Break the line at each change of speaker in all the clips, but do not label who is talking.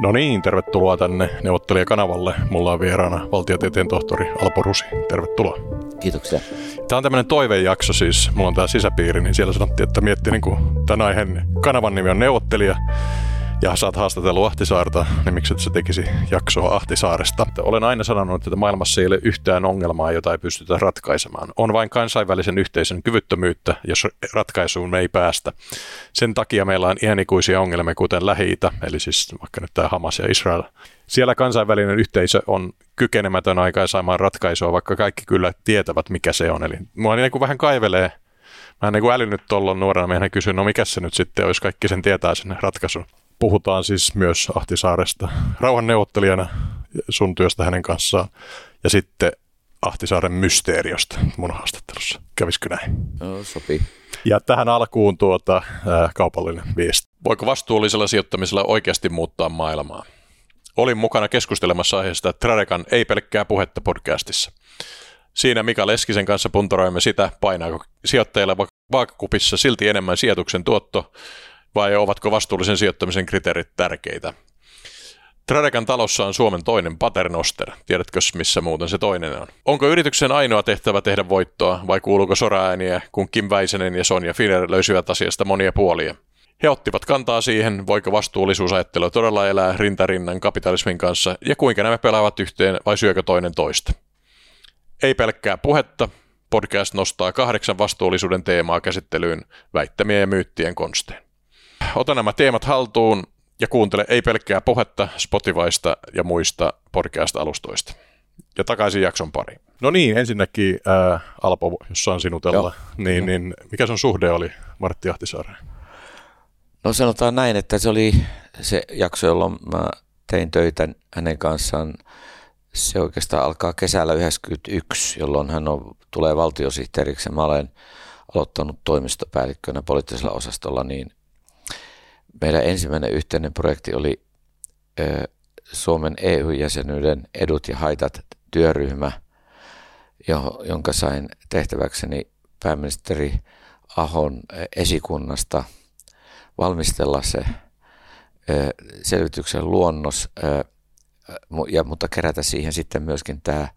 No niin, tervetuloa tänne neuvottelijakanavalle. Mulla on vieraana valtiotieteen tohtori Alpo Rusi. Tervetuloa.
Kiitoksia.
Tämä on tämmöinen toivejakso siis. Mulla on tämä sisäpiiri, niin siellä sanottiin, että miettii niin kuin tämän aiheen kanavan nimi on neuvottelija ja saat haastatellut Ahtisaarta, niin miksi et sä tekisi jaksoa Ahtisaaresta? Olen aina sanonut, että maailmassa ei ole yhtään ongelmaa, jota ei pystytä ratkaisemaan. On vain kansainvälisen yhteisön kyvyttömyyttä, jos ratkaisuun me ei päästä. Sen takia meillä on iänikuisia ongelmia, kuten lähi eli siis vaikka nyt tämä Hamas ja Israel. Siellä kansainvälinen yhteisö on kykenemätön aikaisemmin ratkaisua, vaikka kaikki kyllä tietävät, mikä se on. Eli mua niin kuin vähän kaivelee Mä en niin älynyt tuolloin nuorena meidän kysyä, no mikä se nyt sitten olisi, kaikki sen tietää sen ratkaisun puhutaan siis myös Ahtisaaresta rauhanneuvottelijana sun työstä hänen kanssaan ja sitten Ahtisaaren mysteeriosta mun haastattelussa. Kävisikö näin?
No, sopii.
Ja tähän alkuun tuota, ää, kaupallinen viesti. Voiko vastuullisella sijoittamisella oikeasti muuttaa maailmaa? Olin mukana keskustelemassa aiheesta Tradekan Ei pelkkää puhetta podcastissa. Siinä Mika Leskisen kanssa puntaroimme sitä, painaako sijoittajilla vaakakupissa silti enemmän sijoituksen tuotto vai ovatko vastuullisen sijoittamisen kriteerit tärkeitä? Tradekan talossa on Suomen toinen paternoster. Tiedätkö, missä muuten se toinen on? Onko yrityksen ainoa tehtävä tehdä voittoa vai kuuluuko soraääniä, kun Kim Väisenen ja Sonja Finer löysivät asiasta monia puolia? He ottivat kantaa siihen, voiko vastuullisuusajattelu todella elää rintarinnan kapitalismin kanssa ja kuinka nämä pelaavat yhteen vai syökö toinen toista. Ei pelkkää puhetta, podcast nostaa kahdeksan vastuullisuuden teemaa käsittelyyn väittämien ja myyttien konsteen. Ota nämä teemat haltuun ja kuuntele ei pelkkää puhetta Spotifysta ja muista podcast-alustoista. Ja takaisin jakson pariin. No niin, ensinnäkin ää, Alpo, jos saan sinutella, niin, niin mikä sun suhde oli Martti Ahtisaareen?
No sanotaan näin, että se oli se jakso, jolloin mä tein töitä hänen kanssaan. Se oikeastaan alkaa kesällä 1991, jolloin hän on, tulee valtiosihteeriksi. Mä olen aloittanut toimistopäällikkönä poliittisella osastolla, niin meidän ensimmäinen yhteinen projekti oli Suomen EU-jäsenyyden edut ja haitat työryhmä, jonka sain tehtäväkseni pääministeri Ahon esikunnasta valmistella se selvityksen luonnos, ja, mutta kerätä siihen sitten myöskin tämä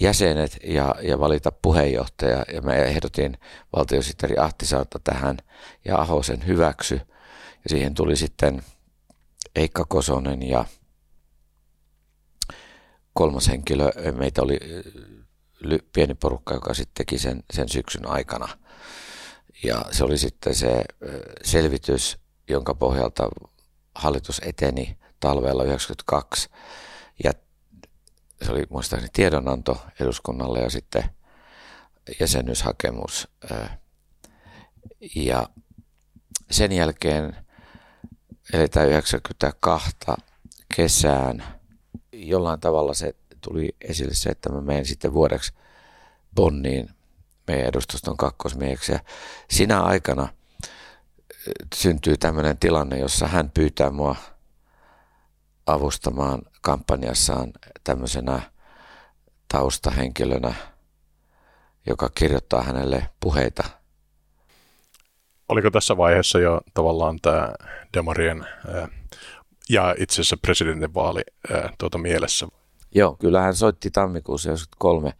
jäsenet ja, ja valita puheenjohtaja. Ja mä ehdotin valtiosihteeri Ahtisaarta tähän ja Aho sen hyväksy – ja siihen tuli sitten Eikka Kosonen ja kolmas henkilö, meitä oli pieni porukka, joka sitten teki sen, sen syksyn aikana. Ja se oli sitten se selvitys, jonka pohjalta hallitus eteni talvella 92 ja se oli muistaakseni tiedonanto eduskunnalle ja sitten jäsenyyshakemus. Ja sen jälkeen eletään 92 kesään. Jollain tavalla se tuli esille se, että mä menen sitten vuodeksi Bonniin meidän edustuston kakkosmieheksi. Ja sinä aikana äh, syntyy tämmöinen tilanne, jossa hän pyytää mua avustamaan kampanjassaan tämmöisenä taustahenkilönä, joka kirjoittaa hänelle puheita –
oliko tässä vaiheessa jo tavallaan tämä Demarien ää, ja itse asiassa presidentinvaali ää, tuota mielessä?
Joo, kyllä hän soitti tammikuussa 93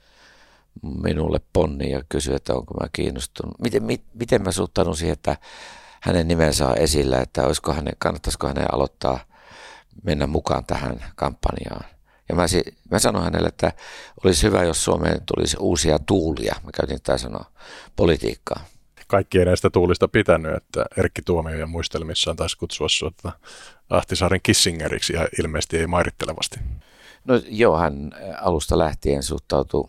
minulle ponni ja kysyi, että onko mä kiinnostunut. Miten, mit, miten mä suhtaudun siihen, että hänen nimensä on esillä, että olisiko hänen, kannattaisiko hänen aloittaa mennä mukaan tähän kampanjaan. Ja mä, mä sanoin hänelle, että olisi hyvä, jos Suomeen tulisi uusia tuulia. Mä käytin tätä sanoa politiikkaa
kaikki näistä tuulista pitänyt, että Erkki Tuomiojan muistelmissaan taisi kutsua sinua Ahtisaaren Kissingeriksi ja ilmeisesti ei mairittelevasti.
No joo, hän alusta lähtien suhtautui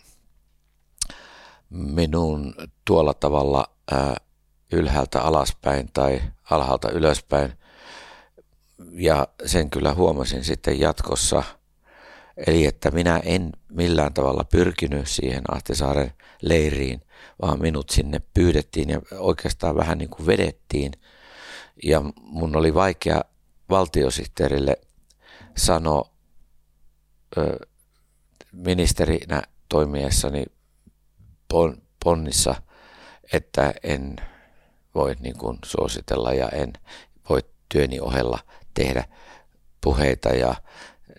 minun tuolla tavalla äh, ylhäältä alaspäin tai alhaalta ylöspäin. Ja sen kyllä huomasin sitten jatkossa. Eli että minä en millään tavalla pyrkinyt siihen Ahtisaaren leiriin, vaan minut sinne pyydettiin ja oikeastaan vähän niin kuin vedettiin. Ja mun oli vaikea valtiosihteerille sanoa ministerinä toimiessani pon, Ponnissa, että en voi niin kuin suositella ja en voi työni ohella tehdä puheita ja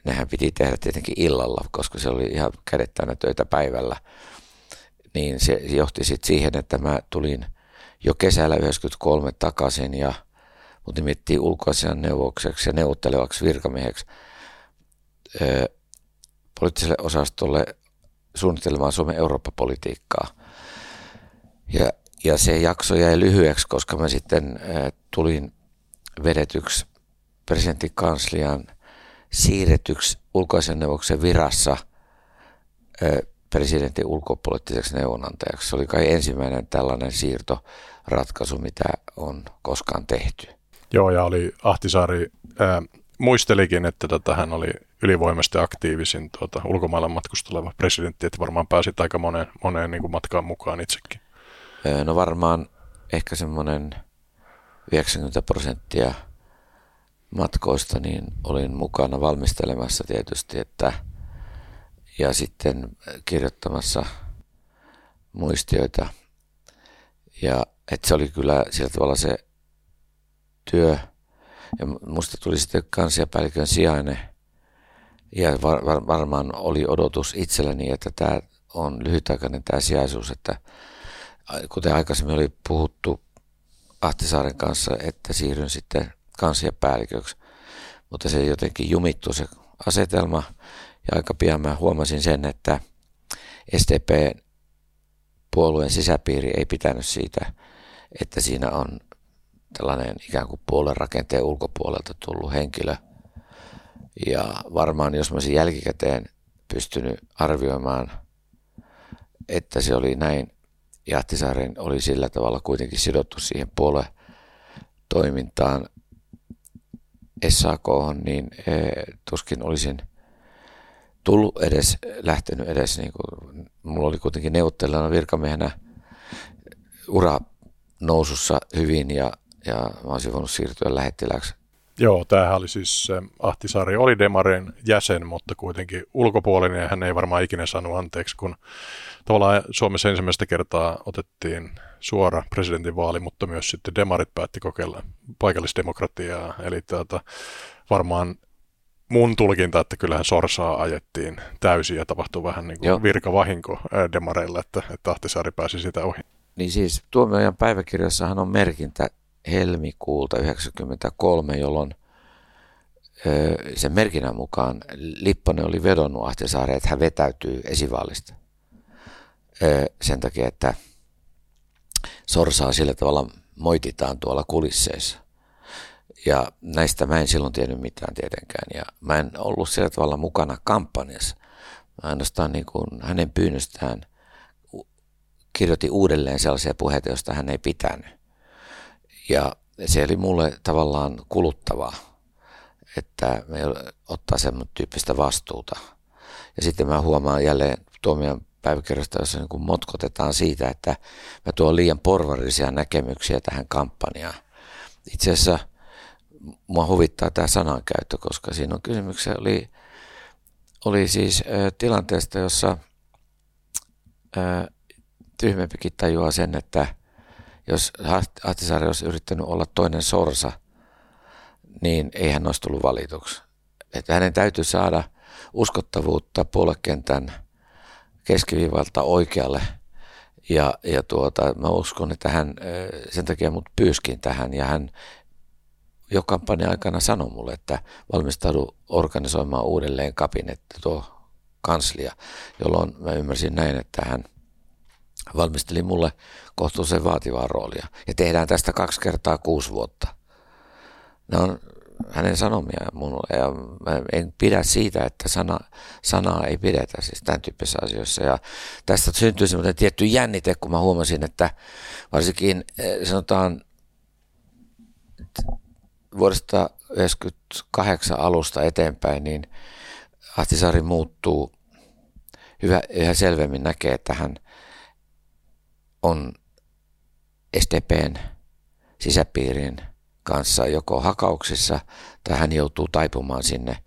nehän piti tehdä tietenkin illalla, koska se oli ihan kädettäänä töitä päivällä. Niin se johti sitten siihen, että mä tulin jo kesällä 93 takaisin ja mut nimettiin ulkoasian neuvokseksi ja neuvottelevaksi virkamieheksi ö, poliittiselle osastolle suunnittelemaan Suomen Eurooppa-politiikkaa. Ja, ja se jakso jäi lyhyeksi, koska mä sitten ö, tulin vedetyksi presidentin kanslian siirretyksi ulkoasianneuvoksen virassa presidentin ulkopoliittiseksi neuvonantajaksi. Se oli kai ensimmäinen tällainen siirtoratkaisu, mitä on koskaan tehty.
Joo, ja oli Ahtisaari ää, muistelikin, että tota, hän oli ylivoimasti aktiivisin tuota, ulkomailla matkusteleva presidentti, että varmaan pääsit aika moneen, moneen niin kuin matkaan mukaan itsekin.
No varmaan ehkä semmoinen 90 prosenttia – matkoista, niin olin mukana valmistelemassa tietysti, että ja sitten kirjoittamassa muistioita. Ja että se oli kyllä sillä tavalla se työ. Ja musta tuli sitten kansiapäällikön sijainen. Ja var, var, varmaan oli odotus itselleni, että tämä on lyhytaikainen tämä sijaisuus, että kuten aikaisemmin oli puhuttu Ahtisaaren kanssa, että siirryn sitten kansliapäälliköksi. Mutta se jotenkin jumittu se asetelma ja aika pian mä huomasin sen, että SDP puolueen sisäpiiri ei pitänyt siitä, että siinä on tällainen ikään kuin puolen rakenteen ulkopuolelta tullut henkilö. Ja varmaan jos mä olisin jälkikäteen pystynyt arvioimaan, että se oli näin, Jahtisaaren oli sillä tavalla kuitenkin sidottu siihen puolue toimintaan, SAK, niin e, tuskin olisin tullut edes, lähtenyt edes, niin kuin, mulla oli kuitenkin neuvottelijana virkamiehenä ura nousussa hyvin ja, ja mä olisin voinut siirtyä lähettiläksi.
Joo, tämähän oli siis, Ahtisaari oli Demarin jäsen, mutta kuitenkin ulkopuolinen ja hän ei varmaan ikinä saanut anteeksi, kun tavallaan Suomessa ensimmäistä kertaa otettiin suora presidentinvaali, mutta myös sitten demarit päätti kokeilla paikallisdemokratiaa. Eli tuota, varmaan mun tulkinta, että kyllähän Sorsaa ajettiin täysin ja tapahtui vähän niin kuin virkavahinko demareilla, että, että Ahtisaari pääsi sitä ohi.
Niin siis tuomiojan päiväkirjassahan on merkintä helmikuulta 1993, jolloin sen merkinnän mukaan Lipponen oli vedonnut Ahtisaareen, että hän vetäytyy esivaalista sen takia, että sorsaa sillä tavalla moititaan tuolla kulisseissa. Ja näistä mä en silloin tiennyt mitään tietenkään. Ja mä en ollut sillä tavalla mukana kampanjassa. Mä ainoastaan niin kuin hänen pyynnöstään kirjoitin uudelleen sellaisia puheita, joista hän ei pitänyt. Ja se oli mulle tavallaan kuluttavaa, että me ottaa semmoinen tyyppistä vastuuta. Ja sitten mä huomaan jälleen tuomion päiväkirjasta, jossa niin motkotetaan siitä, että mä tuon liian porvarillisia näkemyksiä tähän kampanjaan. Itse asiassa mua huvittaa tämä sanankäyttö, koska siinä on kysymyksiä, oli, oli siis ä, tilanteesta, jossa ä, tyhmempikin tajuaa sen, että jos Ahtisaari olisi yrittänyt olla toinen sorsa, niin ei hän olisi tullut valituksi. Että hänen täytyy saada uskottavuutta puolekentän keskiviivalta oikealle. Ja, ja tuota, mä uskon, että hän sen takia mut pyyskin tähän ja hän jo kampanjan aikana sanoi mulle, että valmistaudu organisoimaan uudelleen kabinetti tuo kanslia, jolloin mä ymmärsin näin, että hän valmisteli mulle kohtuullisen vaativaa roolia. Ja tehdään tästä kaksi kertaa kuusi vuotta. Ne on hänen sanomia minulle ja mä en pidä siitä, että sana, sanaa ei pidetä siis tämän tyyppisissä asioissa. Ja tästä syntyi semmoinen tietty jännite, kun mä huomasin, että varsinkin eh, sanotaan vuodesta 1998 alusta eteenpäin, niin Ahtisaari muuttuu hyvä, yhä selvemmin näkee, että hän on SDPn sisäpiirin kanssa joko hakauksissa tai hän joutuu taipumaan sinne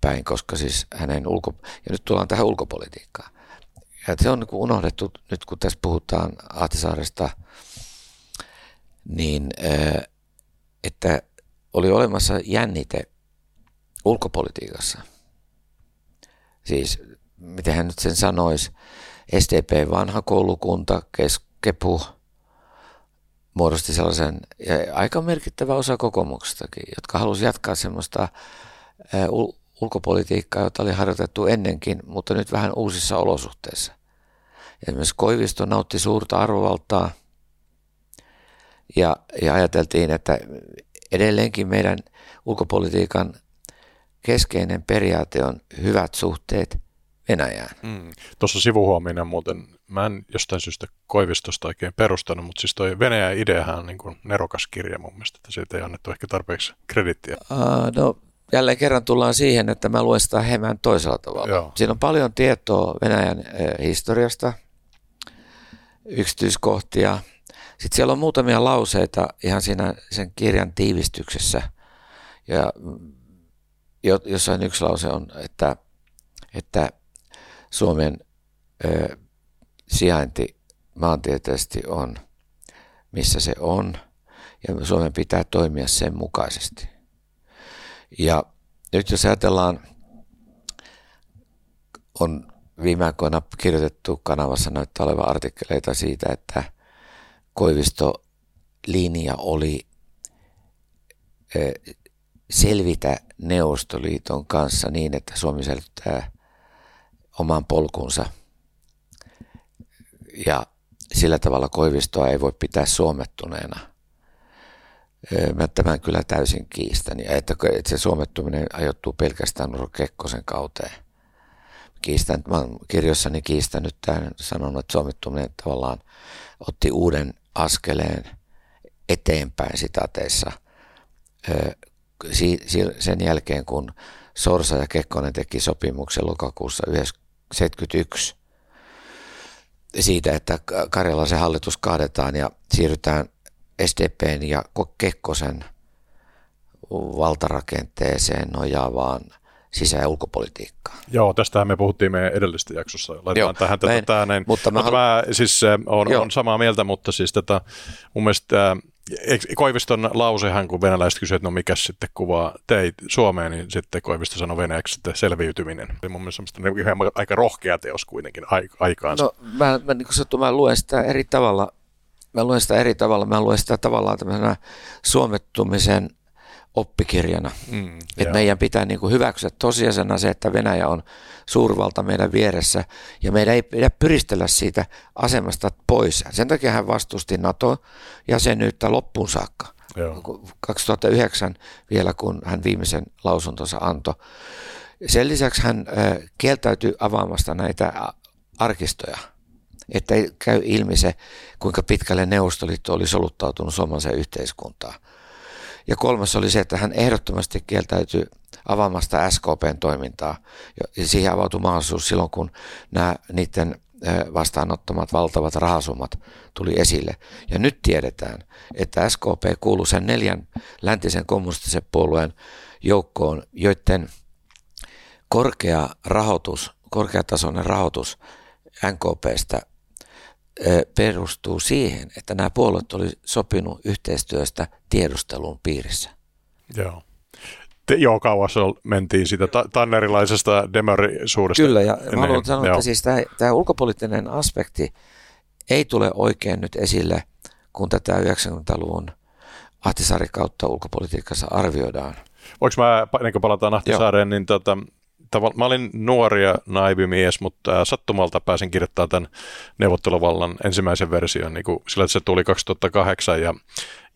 päin, koska siis hänen ulko... Ja nyt tullaan tähän ulkopolitiikkaan. Ja se on niin unohdettu, nyt kun tässä puhutaan Ahtisaaresta, niin että oli olemassa jännite ulkopolitiikassa. Siis, miten hän nyt sen sanoisi, SDP vanha koulukunta, Kepu, muodosti sellaisen ja aika merkittävä osa kokoomuksestakin, jotka halusi jatkaa semmoista ulkopolitiikkaa, jota oli harjoitettu ennenkin, mutta nyt vähän uusissa olosuhteissa. Esimerkiksi Koivisto nautti suurta arvovaltaa ja, ja ajateltiin, että edelleenkin meidän ulkopolitiikan keskeinen periaate on hyvät suhteet Venäjään. Mm.
Tuossa sivuhuominen muuten, mä en jostain syystä Koivistosta oikein perustanut, mutta siis toi Venäjän ideahan on niin kuin nerokas kirja mun mielestä, että siitä ei annettu ehkä tarpeeksi kredittiä.
Uh, no jälleen kerran tullaan siihen, että mä luen sitä hieman toisella tavalla. Joo. Siinä on paljon tietoa Venäjän eh, historiasta, yksityiskohtia. Sitten siellä on muutamia lauseita ihan siinä sen kirjan tiivistyksessä. Ja jossain yksi lause on, että, että Suomen ö, sijainti maantieteellisesti on, missä se on, ja Suomen pitää toimia sen mukaisesti. Ja nyt jos ajatellaan, on viime aikoina kirjoitettu kanavassa näyttää olevan artikkeleita siitä, että Koivisto linja oli selvitä Neuvostoliiton kanssa niin, että Suomi säilyttää oman polkunsa. Ja sillä tavalla Koivistoa ei voi pitää suomettuneena. Mä tämän kyllä täysin kiistän. Ja että, se suomettuminen ajoittuu pelkästään Urho Kekkosen kauteen. Kiistän, mä olen kirjoissani kiistänyt tämän, sanonut, että suomettuminen tavallaan otti uuden askeleen eteenpäin sitateissa. Sen jälkeen, kun Sorsa ja Kekkonen teki sopimuksen lokakuussa 1971 siitä, että Karjalaisen hallitus kaadetaan ja siirrytään SDPn ja Kekkosen valtarakenteeseen nojaavaan sisä- ja ulkopolitiikkaan.
Joo, tästähän me puhuttiin meidän edellisessä jaksossa. Laitetaan Joo, tähän tätä, tätä näin. Mutta mä, mutta mä siis on, on samaa mieltä, mutta siis tätä mun mielestä Koiviston lausehan, kun venäläiset kysyivät, että no mikä sitten kuvaa teit Suomeen, niin sitten Koivisto sanoi venäjäksi sitten selviytyminen. Eli mun mielestä ihan aika rohkea teos kuitenkin aikaansa.
No mä, mä, niin kuin sanottu, mä luen sitä eri tavalla. Mä luen sitä eri tavalla. Mä luen sitä tavallaan tämmöisenä suomettumisen oppikirjana. Mm, että meidän pitää niin kuin hyväksyä tosiasiana se, että Venäjä on suurvalta meidän vieressä ja meidän ei pidä pyristellä siitä asemasta pois. Sen takia hän vastusti NATO-jäsenyyttä loppuun saakka. Joo. 2009 vielä, kun hän viimeisen lausuntonsa antoi. Sen lisäksi hän kieltäytyi avaamasta näitä arkistoja, että ei käy ilmi se, kuinka pitkälle Neuvostoliitto oli soluttautunut suomalaiseen yhteiskuntaan. Ja kolmas oli se, että hän ehdottomasti kieltäytyi avaamasta SKPn toimintaa. Ja siihen avautui mahdollisuus silloin, kun nämä niiden vastaanottamat valtavat rahasummat tuli esille. Ja nyt tiedetään, että SKP kuuluu sen neljän läntisen kommunistisen puolueen joukkoon, joiden korkea rahoitus, korkeatasoinen rahoitus NKPstä perustuu siihen, että nämä puolueet oli sopinut yhteistyöstä tiedustelun piirissä.
Joo. Te, joo, kauas mentiin siitä ta- tannerilaisesta demarisuudesta.
Kyllä, ja mä haluan sanoa, joo. että siis tämä, tämä ulkopoliittinen aspekti ei tule oikein nyt esille, kun tätä 90-luvun Ahtisaari kautta ulkopolitiikassa arvioidaan.
Voinko mä, ennen kuin palataan Ahtisaareen, niin tota, tavalla, mä olin nuori ja naivi mies, mutta sattumalta pääsin kirjoittamaan tämän neuvotteluvallan ensimmäisen version, niin kuin, sillä se tuli 2008 ja,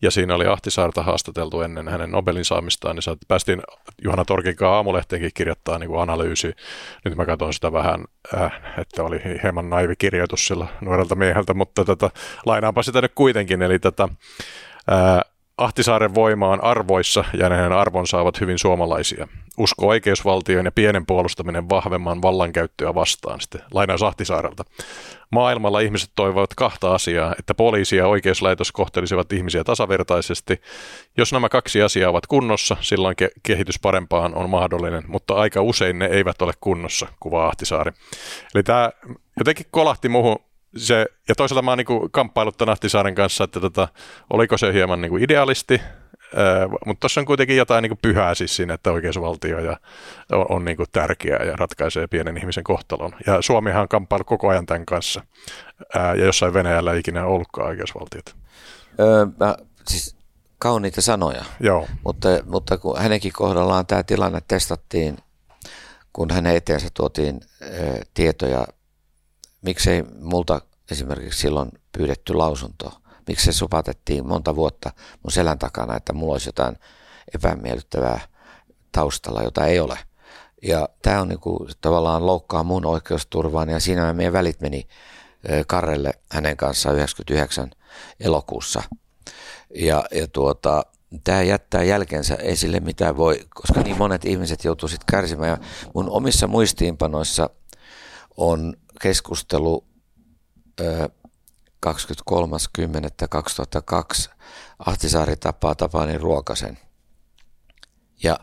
ja siinä oli Ahtisaarta haastateltu ennen hänen Nobelin saamistaan, niin päästiin Juhana Torkinkaan aamulehteenkin kirjoittaa niin kuin analyysi. Nyt mä katson sitä vähän, äh, että oli hieman naivi kirjoitus sillä nuorelta mieheltä, mutta tätä, lainaanpa sitä nyt kuitenkin, eli tätä, äh, Ahtisaaren voima on arvoissa ja hänen arvonsa ovat hyvin suomalaisia. Usko oikeusvaltioon ja pienen puolustaminen vahvemman vallankäyttöä vastaan, sitten lainaus Ahtisaarelta. Maailmalla ihmiset toivovat kahta asiaa, että poliisi ja oikeuslaitos kohtelisivat ihmisiä tasavertaisesti. Jos nämä kaksi asiaa ovat kunnossa, silloin ke- kehitys parempaan on mahdollinen, mutta aika usein ne eivät ole kunnossa, kuvaa Ahtisaari. Eli tämä jotenkin kolahti muuhun se, ja toisaalta mä oon niin kamppailut tämän Ahtisaaren kanssa, että tota, oliko se hieman niin idealisti mutta tuossa on kuitenkin jotain niin pyhää siis siinä, että oikeusvaltio ja on, on niin tärkeä ja ratkaisee pienen ihmisen kohtalon. Ja Suomihan on kamppailu koko ajan tämän kanssa. Ää, ja jossain Venäjällä ei ikinä ollutkaan oikeusvaltiota.
Öö, mä, siis kauniita sanoja,
Joo.
Mutta, mutta kun hänenkin kohdallaan tämä tilanne testattiin, kun hänen eteensä tuotiin ää, tietoja, miksei multa esimerkiksi silloin pyydetty lausunto, miksi se supatettiin monta vuotta mun selän takana, että mulla olisi jotain epämiellyttävää taustalla, jota ei ole. Ja tämä on niinku, tavallaan loukkaa mun oikeusturvaan ja siinä meidän välit meni Karrelle hänen kanssaan 99 elokuussa. Ja, ja tuota, tämä jättää jälkensä, ei sille mitään voi, koska niin monet ihmiset joutuu sitten kärsimään. Ja mun omissa muistiinpanoissa on keskustelu 23.10.2002 Ahtisaari tapaa Tapani Ruokasen. Ja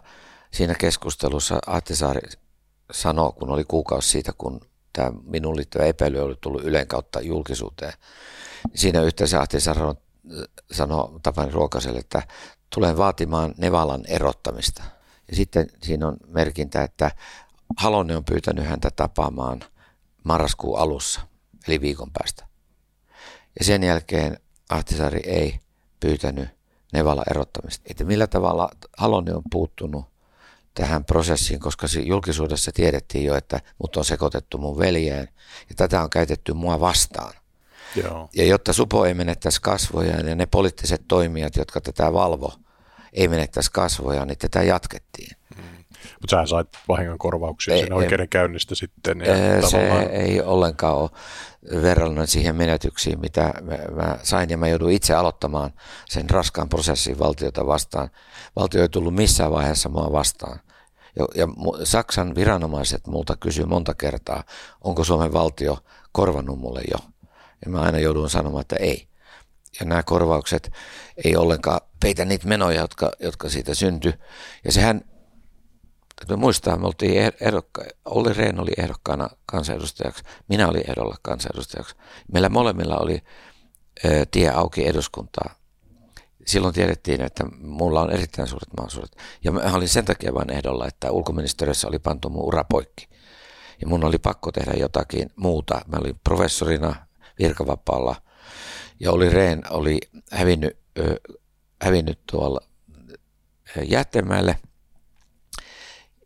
siinä keskustelussa Ahtisaari sanoi, kun oli kuukausi siitä, kun tämä minun liittyvä epäily oli tullut Ylen kautta julkisuuteen. Siinä yhteydessä Ahtisaari sanoi Tapani Ruokaselle, että tulen vaatimaan Nevalan erottamista. Ja sitten siinä on merkintä, että Halonen on pyytänyt häntä tapaamaan marraskuun alussa, eli viikon päästä. Ja sen jälkeen Ahtisaari ei pyytänyt Nevala erottamista. Että millä tavalla Halonen on puuttunut tähän prosessiin, koska julkisuudessa tiedettiin jo, että mut on sekoitettu mun veljeen ja tätä on käytetty mua vastaan.
Joo.
Ja jotta Supo ei menettäisi kasvoja ja ne poliittiset toimijat, jotka tätä valvo, ei menettäisi kasvoja, niin tätä jatkettiin.
Mutta sä sait vahingon korvauksia ei, sen oikeudenkäynnistä sitten. Ja
ei, se ei ollenkaan ole verrallinen siihen menetyksiin, mitä mä sain, ja mä joudun itse aloittamaan sen raskaan prosessin valtiota vastaan. Valtio ei tullut missään vaiheessa mua vastaan. Ja, ja Saksan viranomaiset multa kysyy monta kertaa, onko Suomen valtio korvannut mulle jo. Ja mä aina joudun sanomaan, että ei. Ja nämä korvaukset ei ollenkaan peitä niitä menoja, jotka, jotka siitä syntyi. Ja sehän Täytyy muistaa, me oltiin eh- ehdokka, Olli Rehn oli ehdokkaana kansanedustajaksi, minä olin ehdolla kansanedustajaksi. Meillä molemmilla oli ö, tie auki eduskuntaa. Silloin tiedettiin, että mulla on erittäin suuret mahdollisuudet. Ja mä olin sen takia vain ehdolla, että ulkoministeriössä oli pantu mun ura poikki. Ja mun oli pakko tehdä jotakin muuta. Mä olin professorina virkavapaalla ja oli Rehn oli hävinnyt, ö, hävinnyt tuolla Jättemäelle –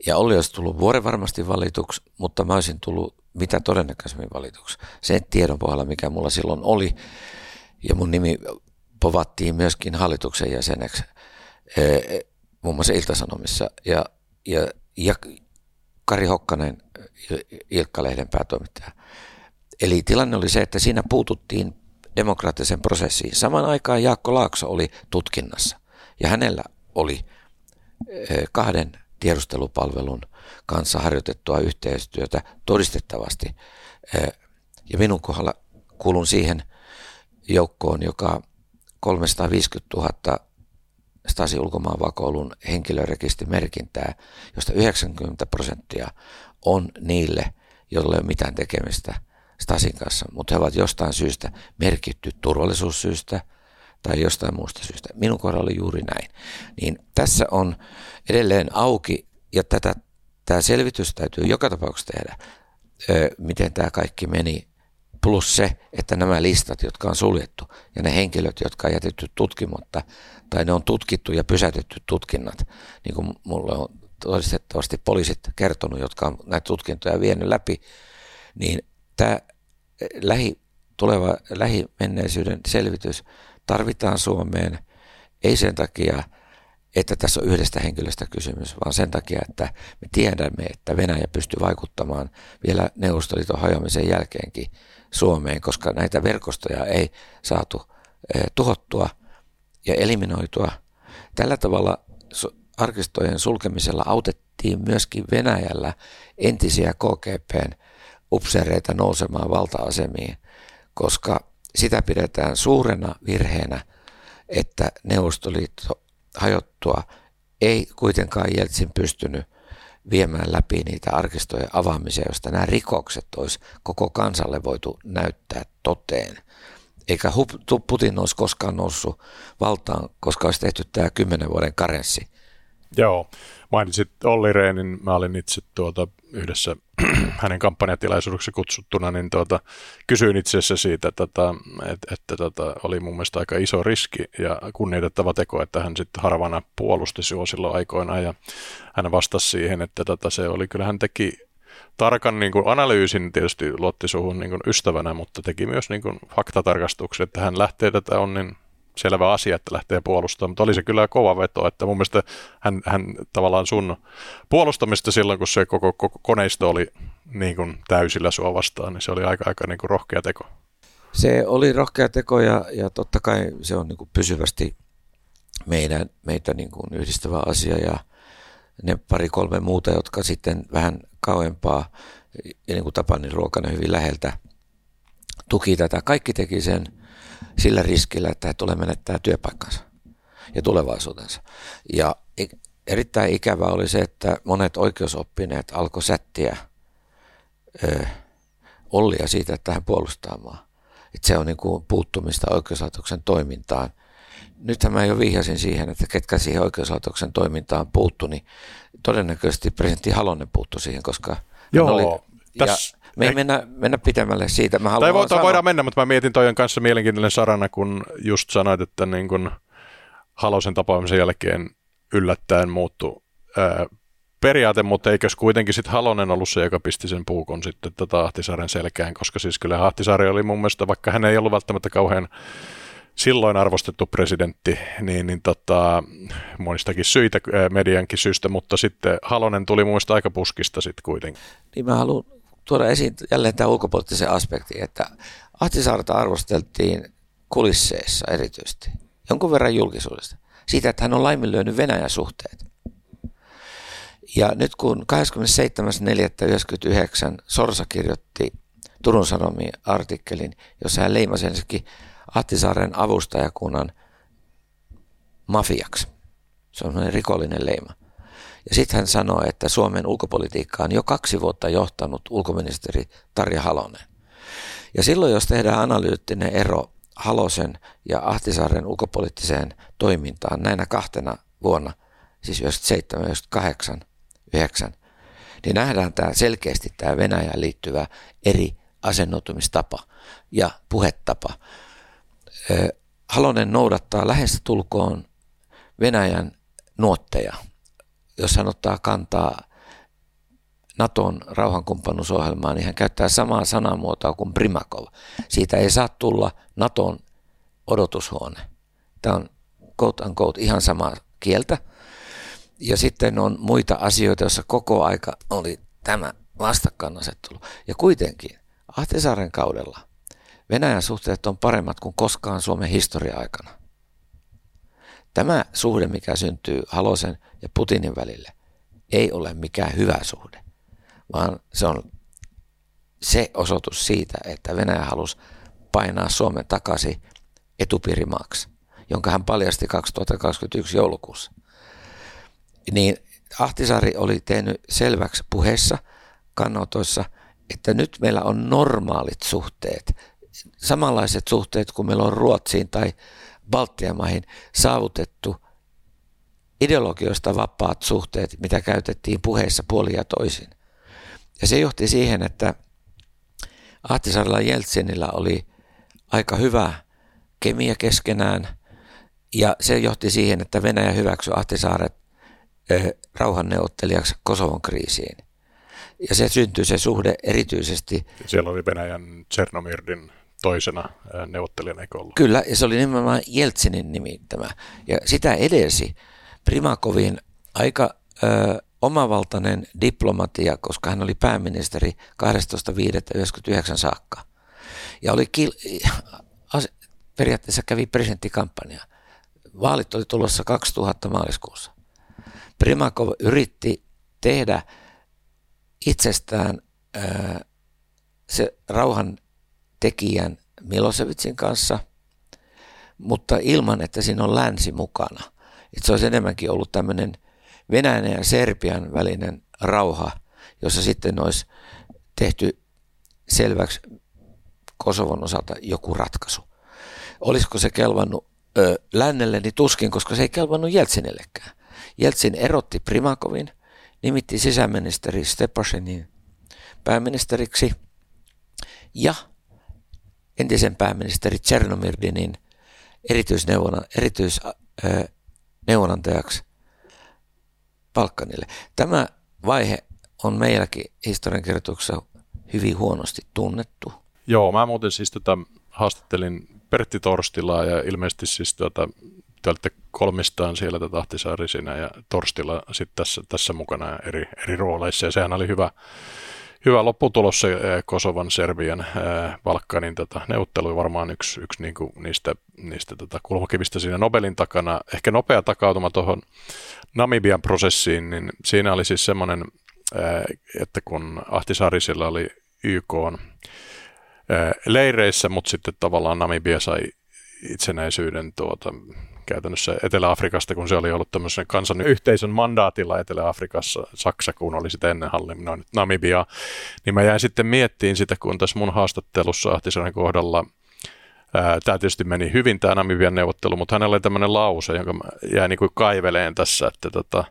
ja Olli olisi tullut vuoren varmasti valituksi, mutta mä olisin tullut mitä todennäköisemmin valituksi. Sen tiedon pohjalla, mikä mulla silloin oli. Ja mun nimi povattiin myöskin hallituksen jäseneksi, muun muassa Iltasanomissa. Ja, ja, ja Kari Hokkanen, Ilkka-lehden päätoimittaja. Eli tilanne oli se, että siinä puututtiin demokraattisen prosessiin. Samaan aikaan Jaakko Laakso oli tutkinnassa ja hänellä oli kahden tiedustelupalvelun kanssa harjoitettua yhteistyötä todistettavasti. Ja minun kohdalla kuulun siihen joukkoon, joka 350 000 Stasi ulkomaan vakoilun henkilörekisterimerkintää, josta 90 prosenttia on niille, joilla ei ole mitään tekemistä Stasin kanssa, mutta he ovat jostain syystä merkitty turvallisuussyistä – tai jostain muusta syystä. Minun kohdalla oli juuri näin. Niin tässä on edelleen auki ja tätä, tämä selvitys täytyy joka tapauksessa tehdä, miten tämä kaikki meni. Plus se, että nämä listat, jotka on suljettu ja ne henkilöt, jotka on jätetty tutkimatta tai ne on tutkittu ja pysäytetty tutkinnat, niin kuin mulle on todistettavasti poliisit kertonut, jotka on näitä tutkintoja vienyt läpi, niin tämä lähi, tuleva lähimenneisyyden selvitys tarvitaan Suomeen, ei sen takia, että tässä on yhdestä henkilöstä kysymys, vaan sen takia, että me tiedämme, että Venäjä pystyy vaikuttamaan vielä Neuvostoliiton hajoamisen jälkeenkin Suomeen, koska näitä verkostoja ei saatu eh, tuhottua ja eliminoitua. Tällä tavalla arkistojen sulkemisella autettiin myöskin Venäjällä entisiä KGPn upseereita nousemaan valta-asemiin, koska sitä pidetään suurena virheenä, että Neuvostoliitto hajottua ei kuitenkaan Jeltsin pystynyt viemään läpi niitä arkistojen avaamisia, joista nämä rikokset olisi koko kansalle voitu näyttää toteen. Eikä Putin olisi koskaan noussut valtaan, koska olisi tehty tämä kymmenen vuoden karenssi.
Joo, mainitsit Olli Rehnin, mä olin itse tuota yhdessä hänen kampanjatilaisuudeksi kutsuttuna, niin tuota, kysyin itse asiassa siitä, että, tota, että, että tota, oli mun mielestä aika iso riski ja kunnioitettava teko, että hän sitten harvana puolusti sinua silloin aikoinaan ja hän vastasi siihen, että tota, se oli, kyllä hän teki tarkan niin kuin analyysin tietysti luotti suhun niin kuin ystävänä, mutta teki myös niin kuin faktatarkastuksen, että hän lähtee tätä on niin selvä asia, että lähtee puolustamaan, mutta oli se kyllä kova veto, että mun mielestä hän, hän tavallaan sun puolustamista silloin, kun se koko, koko koneisto oli niin kuin täysillä sua vastaan, niin se oli aika, aika niin kuin rohkea teko.
Se oli rohkea teko ja, ja totta kai se on niin kuin pysyvästi meidän, meitä niin kuin yhdistävä asia ja ne pari-kolme muuta, jotka sitten vähän kauempaa, ja niin kuin Tapani Ruokanen hyvin läheltä, tuki tätä. Kaikki teki sen sillä riskillä, että he tulee menettää työpaikkansa ja tulevaisuutensa. Ja erittäin ikävä oli se, että monet oikeusoppineet alkoi sättiä ö, Ollia siitä, että hän puolustaa maa. Että se on niin kuin puuttumista oikeuslaitoksen toimintaan. Nythän mä jo vihjasin siihen, että ketkä siihen oikeuslaitoksen toimintaan puuttu, niin todennäköisesti presidentti Halonen puuttu siihen, koska
Joo, oli,
tässä, me ei mennä, mennä pitemmälle siitä. Mä
tai vo, voidaan mennä, mutta mä mietin toijon kanssa mielenkiintoinen sarana, kun just sanoit, että niin kun Halosen tapaamisen jälkeen yllättäen muuttui ää, periaate, mutta eikös kuitenkin sitten Halonen ollut se, joka pisti sen puukon sitten tätä Ahtisaaren selkään, koska siis kyllä Ahtisaari oli mun mielestä, vaikka hän ei ollut välttämättä kauhean silloin arvostettu presidentti, niin, niin tota, monistakin syitä, mediankin syystä, mutta sitten Halonen tuli mielestä aika puskista sitten kuitenkin.
Niin mä haluan tuoda esiin jälleen tämä ulkopoliittisen aspekti, että Ahtisaarta arvosteltiin kulisseissa erityisesti, jonkun verran julkisuudesta, siitä, että hän on laiminlyönyt Venäjän suhteet. Ja nyt kun 27.4.1999 Sorsa kirjoitti Turun Sanomien artikkelin, jossa hän leimasi ensinnäkin Ahtisaaren avustajakunnan mafiaksi. Se on rikollinen leima. Ja sitten hän sanoi, että Suomen ulkopolitiikka on jo kaksi vuotta johtanut ulkoministeri Tarja Halonen. Ja silloin, jos tehdään analyyttinen ero Halosen ja Ahtisaaren ulkopoliittiseen toimintaan näinä kahtena vuonna, siis 97, 98, 9, niin nähdään tämä selkeästi tämä Venäjään liittyvä eri asennoitumistapa ja puhetapa. Halonen noudattaa lähestä tulkoon Venäjän nuotteja – jos hän ottaa kantaa Naton rauhankumppanuusohjelmaan, niin hän käyttää samaa sanamuotoa kuin Primakov. Siitä ei saa tulla Naton odotushuone. Tämä on quote unquote ihan samaa kieltä. Ja sitten on muita asioita, joissa koko aika oli tämä vastakkainasettelu. Ja kuitenkin Ahtisaaren kaudella Venäjän suhteet on paremmat kuin koskaan Suomen historia-aikana. Tämä suhde, mikä syntyy Halosen ja Putinin välille, ei ole mikään hyvä suhde, vaan se on se osoitus siitä, että Venäjä halusi painaa Suomen takaisin etupiirimaaksi, jonka hän paljasti 2021 joulukuussa. Niin Ahtisaari oli tehnyt selväksi puheessa, kannanotoissa, että nyt meillä on normaalit suhteet, samanlaiset suhteet kuin meillä on Ruotsiin tai Baltian maihin saavutettu ideologioista vapaat suhteet, mitä käytettiin puheissa puolia ja toisin. Ja se johti siihen, että Ahtisaarella Jeltsinillä oli aika hyvä kemia keskenään, ja se johti siihen, että Venäjä hyväksyi Ahtisaaret rauhanneuvottelijaksi Kosovon kriisiin. Ja se syntyi se suhde erityisesti.
Siellä oli Venäjän Tsernomirdin toisena neuvottelijana, eikö ollut?
Kyllä, ja se oli nimenomaan Jeltsinin nimittämä. Ja sitä edesi Primakovin aika ö, omavaltainen diplomatia, koska hän oli pääministeri 12.5.1999 saakka. Ja oli kil- as- periaatteessa kävi presidenttikampanja. Vaalit oli tulossa 2000 maaliskuussa. Primakov yritti tehdä itsestään ö, se rauhan tekijän Milosevicin kanssa, mutta ilman, että siinä on länsi mukana. Että se olisi enemmänkin ollut tämmöinen Venäjän ja Serbian välinen rauha, jossa sitten olisi tehty selväksi Kosovon osalta joku ratkaisu. Olisiko se kelvannut ö, lännelle, niin tuskin, koska se ei kelvannut Jeltsinillekään. Jeltsin erotti Primakovin, nimitti sisäministeri Stepasinin pääministeriksi ja entisen pääministeri Chernomirdinin erityisneuvonantajaksi Balkanille. Tämä vaihe on meilläkin historiankirjoituksessa hyvin huonosti tunnettu.
Joo, mä muuten siis tätä haastattelin Pertti Torstilaa ja ilmeisesti siis tuota, te kolmistaan siellä tätä Ahtisaari ja Torstila sitten tässä, tässä mukana eri, eri rooleissa ja sehän oli hyvä, hyvä lopputulos se Kosovan, Serbian, Balkanin tota, neuvottelu varmaan yksi, yksi niinku niistä, niistä tota, kulmakivistä siinä Nobelin takana. Ehkä nopea takautuma tuohon Namibian prosessiin, niin siinä oli siis semmoinen, että kun Ahtisaarisilla oli YK leireissä, mutta sitten tavallaan Namibia sai itsenäisyyden tuota, käytännössä Etelä-Afrikasta, kun se oli ollut tämmöisen kansan yhteisön mandaatilla Etelä-Afrikassa, Saksa kun oli sitä ennen hallinnoinut Namibia, niin mä jäin sitten miettiin sitä, kun tässä mun haastattelussa Ahtisaaren kohdalla Tämä tietysti meni hyvin, tämä Namibian neuvottelu, mutta hänellä oli tämmöinen lause, jonka jäin niin kuin kaiveleen tässä, että tota,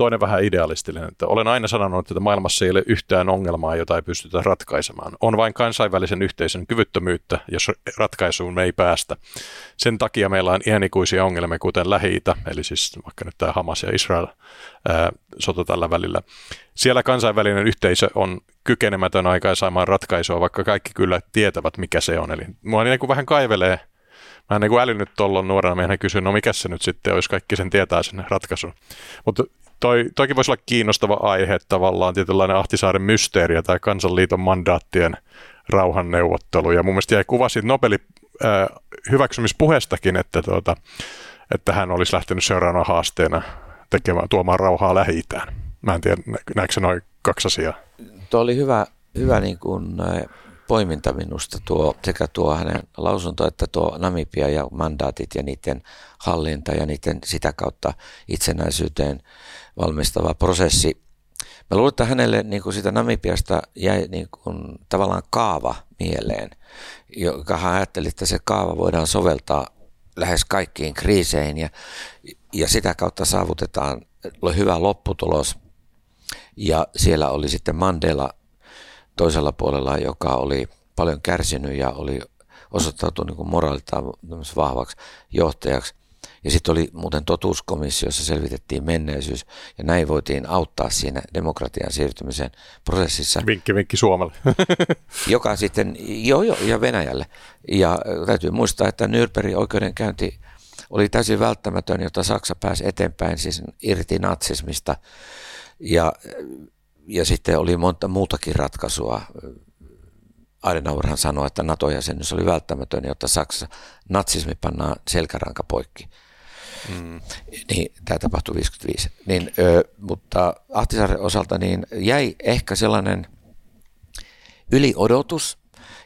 toinen vähän idealistinen, että olen aina sanonut, että maailmassa ei ole yhtään ongelmaa, jota ei pystytä ratkaisemaan. On vain kansainvälisen yhteisön kyvyttömyyttä, jos ratkaisuun me ei päästä. Sen takia meillä on iänikuisia ongelmia, kuten lähi eli siis vaikka nyt tämä Hamas ja Israel ää, sota tällä välillä. Siellä kansainvälinen yhteisö on kykenemätön aikaisemmin ratkaisua, vaikka kaikki kyllä tietävät, mikä se on. Eli mua niin kuin vähän kaivelee Mä en niin älynyt tuolloin nuorena meidän kysyä, no mikä se nyt sitten olisi, kaikki sen tietää sen ratkaisun. Mutta toi, toikin voisi olla kiinnostava aihe tavallaan, tietynlainen Ahtisaaren mysteeri tai kansanliiton mandaattien rauhanneuvottelu. Ja mun mielestä jäi kuva siitä Nobelin äh, hyväksymispuheestakin, että, tuota, että hän olisi lähtenyt seuraavana haasteena tekemään, tuomaan rauhaa lähi Mä en tiedä, näetkö se noin kaksi asiaa?
Tuo oli hyvä, hyvä niin kuin, poiminta minusta tuo, sekä tuo hänen lausunto että tuo Namibia ja mandaatit ja niiden hallinta ja niiden sitä kautta itsenäisyyteen valmistava prosessi. Mä luulen, että hänelle niin kuin sitä Namibiasta jäi niin kuin, tavallaan kaava mieleen, joka hän ajatteli, että se kaava voidaan soveltaa lähes kaikkiin kriiseihin ja, ja sitä kautta saavutetaan hyvä lopputulos. Ja siellä oli sitten Mandela toisella puolella, joka oli paljon kärsinyt ja oli osoittautunut niin moraaliltaan vahvaksi johtajaksi. Ja sitten oli muuten totuuskomissio, jossa selvitettiin menneisyys ja näin voitiin auttaa siinä demokratian siirtymisen prosessissa.
Vinkki, vinkki Suomelle.
joka sitten, joo joo, ja Venäjälle. Ja täytyy muistaa, että Nürnbergin oikeudenkäynti oli täysin välttämätön, jotta Saksa pääsi eteenpäin, siis irti natsismista. Ja, ja sitten oli monta muutakin ratkaisua. Adenauerhan sanoi, että NATO-jäsenyys oli välttämätön, jotta Saksa natsismi pannaan selkäranka poikki. Mm. Niin, tämä tapahtui 55. Niin, ö, mutta Ahtisaaren osalta niin jäi ehkä sellainen yliodotus,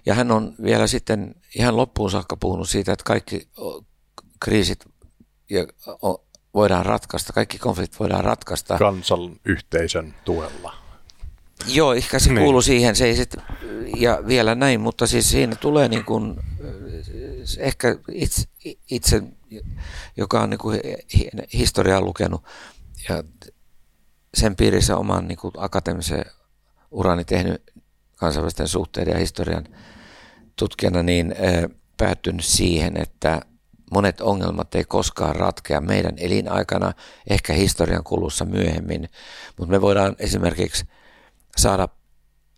ja hän on vielä sitten ihan loppuun saakka puhunut siitä, että kaikki kriisit ja voidaan ratkaista, kaikki konfliktit voidaan ratkaista.
Kansan yhteisön tuella.
Joo, ehkä se niin. kuuluu siihen, se ei sit, ja vielä näin, mutta siis siinä tulee niin kuin, ehkä itse, itse joka on niin kuin historiaa lukenut ja sen piirissä oman niin kuin akateemisen urani tehnyt kansainvälisten suhteiden ja historian tutkijana, niin päättynyt siihen, että monet ongelmat ei koskaan ratkea meidän elinaikana, ehkä historian kulussa myöhemmin, mutta me voidaan esimerkiksi saada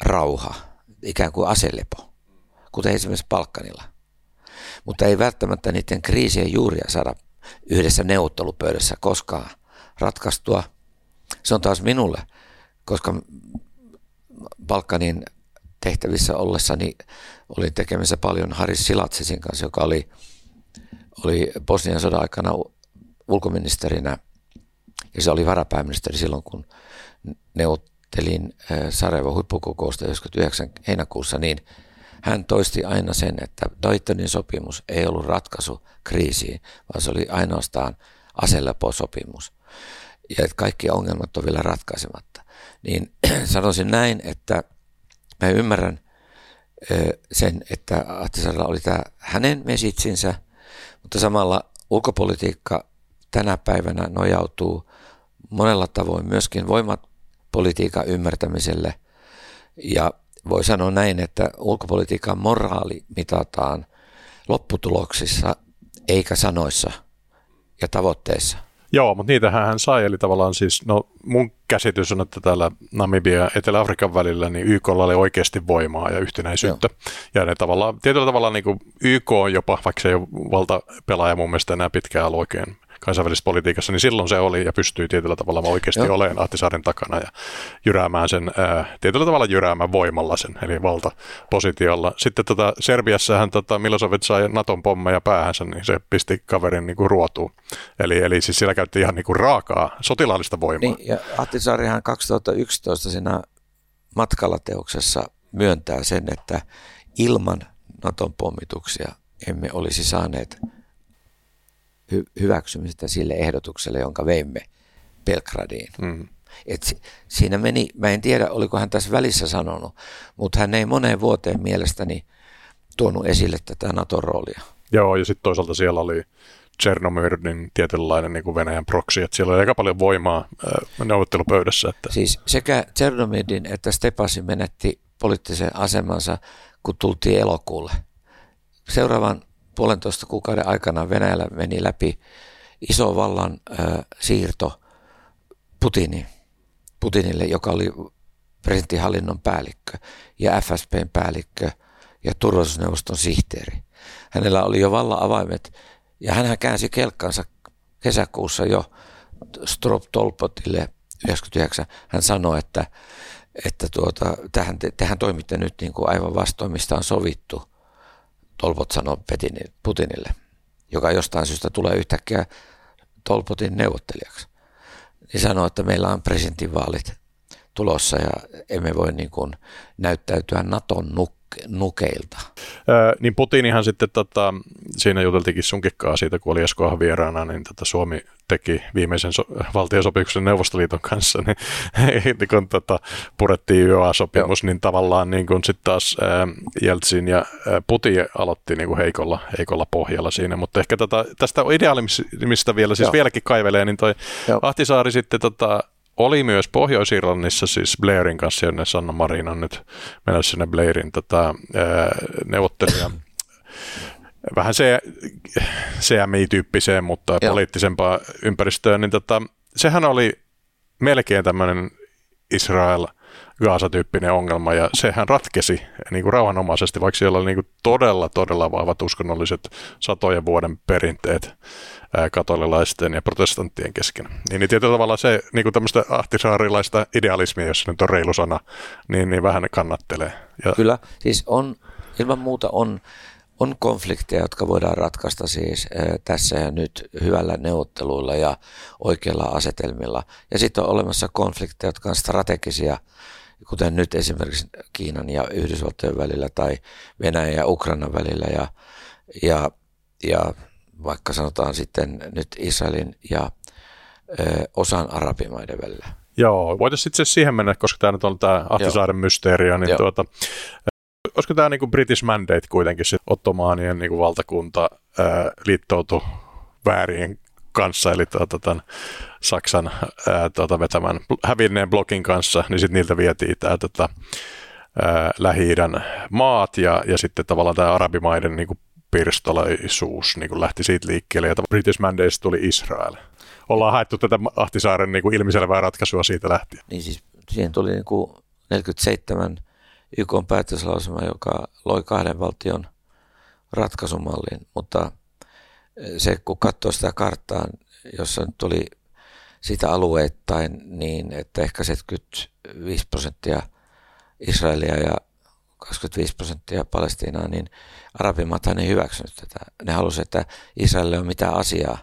rauha, ikään kuin aselepo, kuten esimerkiksi Balkanilla. Mutta ei välttämättä niiden kriisien juuria saada yhdessä neuvottelupöydässä koskaan ratkaistua. Se on taas minulle, koska Balkanin tehtävissä ollessani olin tekemässä paljon Haris Silatsisin kanssa, joka oli, oli Bosnian sodan aikana ulkoministerinä ja se oli varapääministeri silloin, kun neuvottelin Sarajevo huippukokousta 99 heinäkuussa, niin hän toisti aina sen, että Daytonin sopimus ei ollut ratkaisu kriisiin, vaan se oli ainoastaan aseleposopimus. Ja että kaikki ongelmat on vielä ratkaisematta. Niin sanoisin näin, että mä ymmärrän sen, että Ahtisaarella oli tämä hänen mesitsinsä, mutta samalla ulkopolitiikka tänä päivänä nojautuu monella tavoin myöskin voimapolitiikan ymmärtämiselle ja voi sanoa näin, että ulkopolitiikan moraali mitataan lopputuloksissa eikä sanoissa ja tavoitteissa.
Joo, mutta niitähän hän sai, eli tavallaan siis, no mun käsitys on, että täällä Namibia ja Etelä-Afrikan välillä niin YK oli oikeasti voimaa ja yhtenäisyyttä. Joo. Ja ne tavallaan, tietyllä tavalla niin kuin YK on jopa, vaikka se ei ole valtapelaaja mun mielestä enää pitkään ollut oikein kansainvälisessä politiikassa, niin silloin se oli ja pystyy tietyllä tavalla oikeasti Joo. olemaan Ahtisaaren takana ja jyräämään sen, ää, tietyllä tavalla jyräämään voimalla sen, eli valtapositiolla. Sitten tota, Serbiassahan tota, Milosevic sai Naton pommeja päähänsä, niin se pisti kaverin niin kuin ruotuun. Eli, eli siis siellä käytti ihan niin kuin raakaa sotilaallista voimaa.
Niin, ja Ahtisaarihan 2011 siinä matkalla teoksessa myöntää sen, että ilman Naton pommituksia emme olisi saaneet hy- hyväksymistä sille ehdotukselle, jonka veimme Belgradiin. Mm. Et siinä meni, mä en tiedä oliko hän tässä välissä sanonut, mutta hän ei moneen vuoteen mielestäni tuonut esille tätä NATO-roolia.
Joo, ja sitten toisaalta siellä oli Chernomyrdin tietynlainen niin kuin Venäjän proksi, että siellä oli aika paljon voimaa äh, neuvottelupöydässä. Että.
Siis sekä Chernomyrdin että Stepasi menetti poliittisen asemansa, kun tultiin elokuulle. Seuraavan puolentoista kuukauden aikana Venäjällä meni läpi iso vallan siirto Putini, Putinille, joka oli presidenttihallinnon päällikkö ja FSPn päällikkö ja turvallisuusneuvoston sihteeri. Hänellä oli jo vallan avaimet ja hän käänsi kelkkansa kesäkuussa jo Strop Tolpotille 99. Hän sanoi, että, että tuota, tähän, te, tehän toimitte nyt niin kuin aivan vastoin, mistä on sovittu – Tolpot sanoi Putinille, joka jostain syystä tulee yhtäkkiä Tolpotin neuvottelijaksi. Niin sanoi, että meillä on presidentinvaalit tulossa ja emme voi niin kuin näyttäytyä Naton nuk- nukeilta.
Ää, niin Putinihan sitten, tota, siinä juteltikin sunkikkaa siitä, kun oli Eskohan vieraana, niin tota Suomi teki viimeisen so- valtiosopimuksen Neuvostoliiton kanssa, niin, niin kun tota, purettiin YA-sopimus, Joo. niin tavallaan niin kun sitten taas ää, Jeltsin ja ää, Putin aloitti niin kuin heikolla, heikolla pohjalla siinä, mutta ehkä tota, tästä ideaalimista vielä, siis Joo. vieläkin kaivelee, niin toi Joo. Ahtisaari sitten tota, oli myös Pohjois-Irlannissa, siis Blairin kanssa, jonne Sanna Marin on nyt menossa sinne Blairin tota, neuvottelija. Vähän se CMI-tyyppiseen, mutta Joo. poliittisempaa ympäristöön, niin tota, sehän oli melkein tämmöinen Israel Gaasa-tyyppinen ongelma, ja sehän ratkesi niin kuin rauhanomaisesti, vaikka siellä oli niin kuin todella, todella vahvat uskonnolliset satojen vuoden perinteet katolilaisten ja protestanttien kesken. Niin, niin tietyllä tavalla se niin kuin tämmöistä ahtisaarilaista idealismia, jos se nyt on reilu sana, niin, niin vähän kannattelee.
Ja... Kyllä, siis on, ilman muuta on, on konflikteja, jotka voidaan ratkaista siis tässä ja nyt hyvällä neuvotteluilla ja oikeilla asetelmilla. Ja sitten on olemassa konflikteja, jotka on strategisia, kuten nyt esimerkiksi Kiinan ja Yhdysvaltojen välillä tai Venäjän ja Ukrainan välillä. Ja, ja, ja vaikka sanotaan sitten nyt Israelin ja ö, osan arabimaiden välillä.
Joo, voitaisiin itse siihen mennä, koska tämä nyt on tämä Ahtisaaren mysteeria, niin Joo. tuota, olisiko tämä niin British Mandate kuitenkin, se ottomaanien niin valtakunta ää, liittoutui väärien kanssa, eli tuota, tämän Saksan ää, tuota, vetämän hävinneen blokin kanssa, niin sitten niiltä vietiin tämä tuota, Lähi-idän maat ja, ja sitten tavallaan tämä arabimaiden niin kuin pirstalaisuus niin kuin lähti siitä liikkeelle, ja British Mandates tuli Israel. Ollaan haettu tätä Ahtisaaren niin kuin ilmiselvää ratkaisua siitä lähtien.
Niin siis siihen tuli niin kuin 47 YK päätöslausuma, joka loi kahden valtion ratkaisumallin, mutta se kun katsoo sitä karttaa, jossa nyt tuli sitä alueittain niin, että ehkä 75 prosenttia Israelia ja 25 prosenttia Palestiinaa, niin arabimaathan ei hyväksynyt tätä. Ne halusivat, että Israelille on mitään asiaa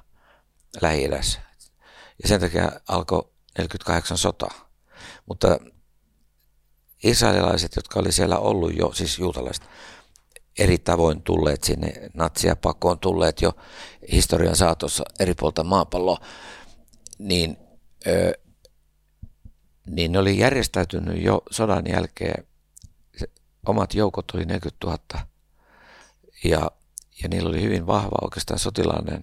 lähi. Ja sen takia alkoi 48 sota. Mutta israelilaiset, jotka oli siellä ollut jo, siis juutalaiset, eri tavoin tulleet sinne natsia pakoon, tulleet jo historian saatossa eri puolta maapalloa, niin, ö, niin ne oli järjestäytynyt jo sodan jälkeen. Omat joukot oli 40 000 ja, ja niillä oli hyvin vahva oikeastaan sotilainen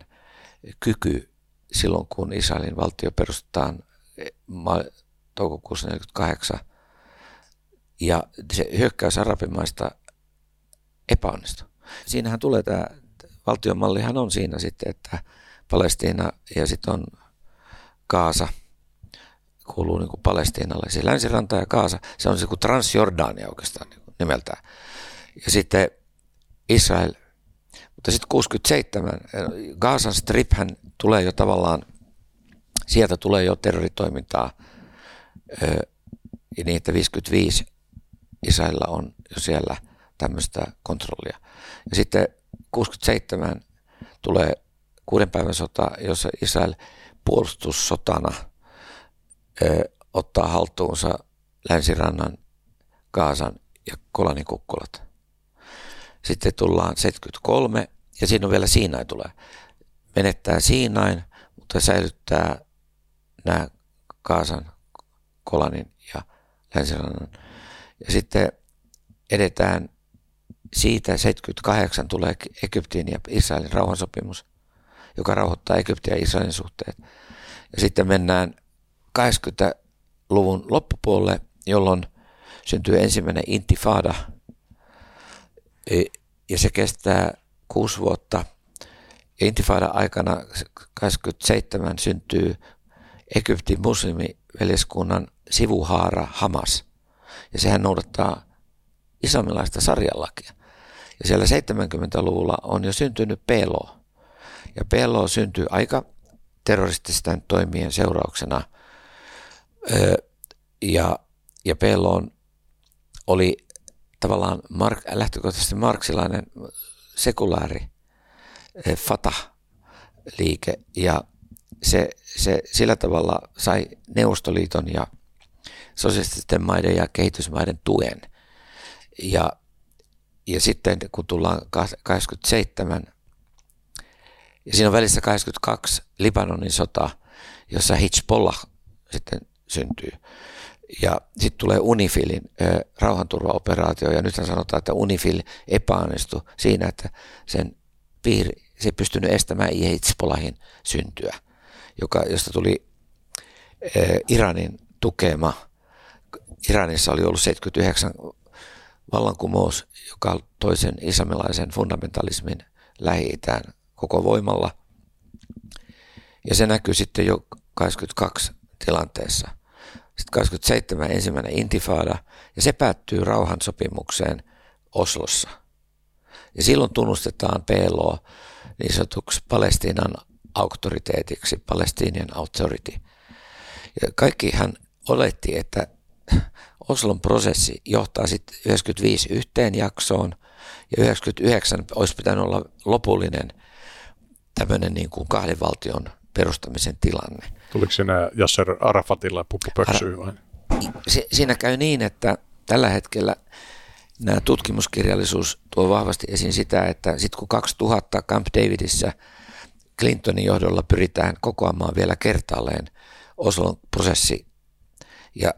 kyky silloin, kun Israelin valtio perustetaan toukokuussa 48 ja se hyökkäys arabimaista epäonnistui. Siinähän tulee tämä valtionmallihan on siinä sitten, että Palestiina ja sitten on Kaasa kuuluu niin kuin Palestiinalle. Siis länsiranta ja Kaasa, se on se kuin Transjordania oikeastaan niin kuin nimeltään. Ja sitten Israel, mutta sitten 67, Gaasan striphän tulee jo tavallaan, sieltä tulee jo terroritoimintaa, ja niin että 55 Israelilla on jo siellä tämmöistä kontrollia. Ja sitten 67 tulee kuuden päivän sota, jossa Israel puolustussotana ö, ottaa haltuunsa länsirannan, Gaasan ja Kolanin kukkulat. Sitten tullaan 73 ja siinä on vielä Siinain tulee. Menettää Siinain, mutta säilyttää nämä Gaasan, Kolanin ja länsirannan. Ja sitten edetään siitä 78 tulee Egyptin ja Israelin rauhansopimus, joka rauhoittaa Egyptin ja Israelin suhteet. Ja sitten mennään 80-luvun loppupuolelle, jolloin syntyy ensimmäinen intifada, e, ja se kestää kuusi vuotta. Intifada aikana 87 syntyy Egyptin muslimiveljeskunnan sivuhaara Hamas, ja sehän noudattaa islamilaista sarjalakia. Ja siellä 70-luvulla on jo syntynyt PLO. Ja PLO syntyi aika terrorististen toimien seurauksena. Ja, ja PLO oli tavallaan mark, lähtökohtaisesti marksilainen sekulaari Fatah-liike ja se, se sillä tavalla sai Neuvostoliiton ja sosialististen maiden ja kehitysmaiden tuen. Ja ja sitten kun tullaan 87, ja siinä on välissä 82 Libanonin sota, jossa Hezbollah sitten syntyy. Ja sitten tulee Unifilin rauhanturvaoperaatio, ja nythän sanotaan, että Unifil epäonnistui siinä, että sen piiri, se ei pystynyt estämään Hezbollahin syntyä, joka, josta tuli Iranin tukema. Iranissa oli ollut 79 vallankumous, joka toisen islamilaisen fundamentalismin lähi koko voimalla. Ja se näkyy sitten jo 22 tilanteessa. Sitten 27 ensimmäinen intifada ja se päättyy rauhansopimukseen Oslossa. Ja silloin tunnustetaan PLO niin sanotuksi Palestiinan auktoriteetiksi, Palestinian Authority. Ja kaikkihan oletti, että Oslon prosessi johtaa sitten 95 yhteen jaksoon ja 99 olisi pitänyt olla lopullinen tämmöinen niin kuin kahden valtion perustamisen tilanne.
Tuliko siinä Yasser Arafatilla pupupöksyy vai?
Si- siinä käy niin, että tällä hetkellä nämä tutkimuskirjallisuus tuo vahvasti esiin sitä, että sitten kun 2000 Camp Davidissä Clintonin johdolla pyritään kokoamaan vielä kertaalleen Oslon prosessi ja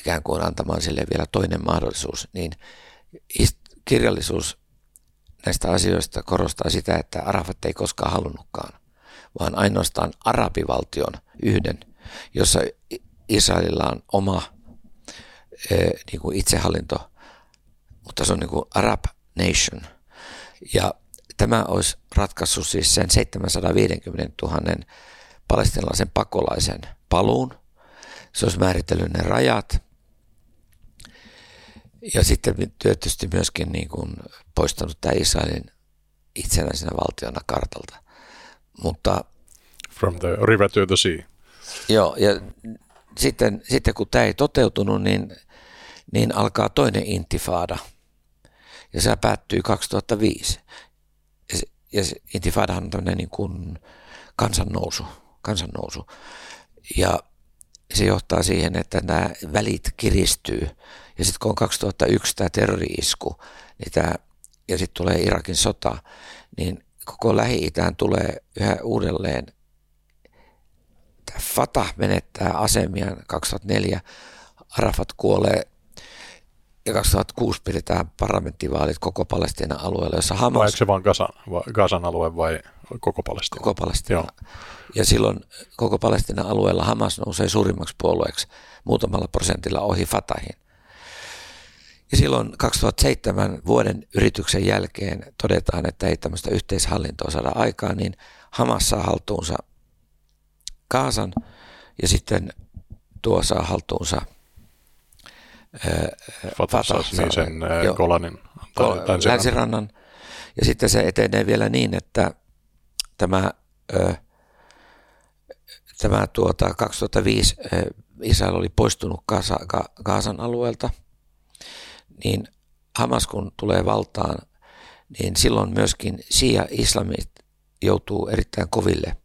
ikään kuin antamaan sille vielä toinen mahdollisuus, niin kirjallisuus näistä asioista korostaa sitä, että Arafat ei koskaan halunnutkaan, vaan ainoastaan arabivaltion yhden, jossa Israelilla on oma e, niin kuin itsehallinto, mutta se on niin kuin Arab Nation. Ja tämä olisi ratkaissut siis sen 750 000 palestinalaisen pakolaisen paluun. Se olisi määritellyt ne rajat, ja sitten tietysti myöskin niin kuin poistanut tämä Israelin itsenäisenä valtiona kartalta. Mutta,
From the river to the sea.
Joo, ja sitten, sitten kun tämä ei toteutunut, niin, niin alkaa toinen intifada. Ja se päättyy 2005. Ja, se, ja se intifadahan on tämmöinen niin kuin kansannousu, kansannousu. Ja se johtaa siihen, että nämä välit kiristyy ja sitten kun on 2001 tämä terrori-isku niin tämä, ja sitten tulee Irakin sota, niin koko Lähi-Itään tulee yhä uudelleen tämä Fatah menettää asemia 2004, Arafat kuolee ja 2006 pidetään parlamenttivaalit koko Palestiinan alueella, jossa
Vai
Hamas...
onko se vain Gazan, vai, Gazan alue vai koko Palestina?
Koko Palestina.
Joo.
Ja silloin koko Palestinan alueella Hamas nousee suurimmaksi puolueeksi muutamalla prosentilla ohi Fatahin. Ja silloin 2007 vuoden yrityksen jälkeen todetaan, että ei tämmöistä yhteishallintoa saada aikaan, niin Hamas saa haltuunsa Kaasan ja sitten tuo saa haltuunsa
Fatah saa
Fatah
niin sen
saa-
äh,
joo.
Golanin
Ko-
tai länsirannan.
länsirannan. Ja sitten se etenee vielä niin, että tämä, ö, tämä tuota 2005 ö, Israel oli poistunut Gaza, Gaasan alueelta, niin Hamas kun tulee valtaan, niin silloin myöskin Shia-islamit joutuu erittäin koville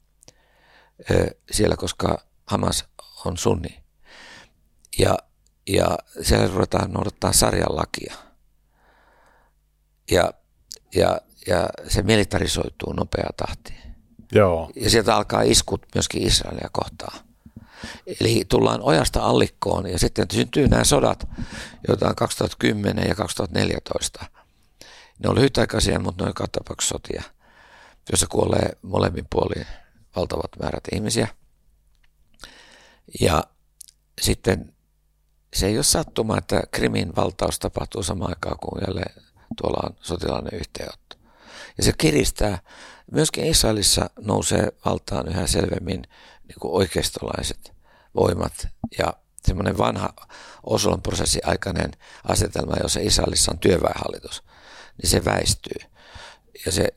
ö, siellä, koska Hamas on sunni. Ja, ja siellä ruvetaan noudattaa sarjan lakia ja, ja, ja se militarisoituu nopea tahtiin.
Joo,
Ja sieltä alkaa iskut myöskin Israelia kohtaan. Eli tullaan ojasta allikkoon ja sitten syntyy nämä sodat, joita on 2010 ja 2014. Ne on lyhytaikaisia, mutta ne on tapauksessa sotia, joissa kuolee molemmin puolin valtavat määrät ihmisiä. Ja sitten se ei ole sattuma, että Krimin valtaus tapahtuu samaan aikaan kuin jälleen tuolla on sotilainen yhteenotto. Ja se kiristää. Myöskin Israelissa nousee valtaan yhä selvemmin niin kuin oikeistolaiset voimat ja semmoinen vanha Oslon prosessi aikainen asetelma, jossa Israelissa on työväenhallitus, niin se väistyy. Ja se,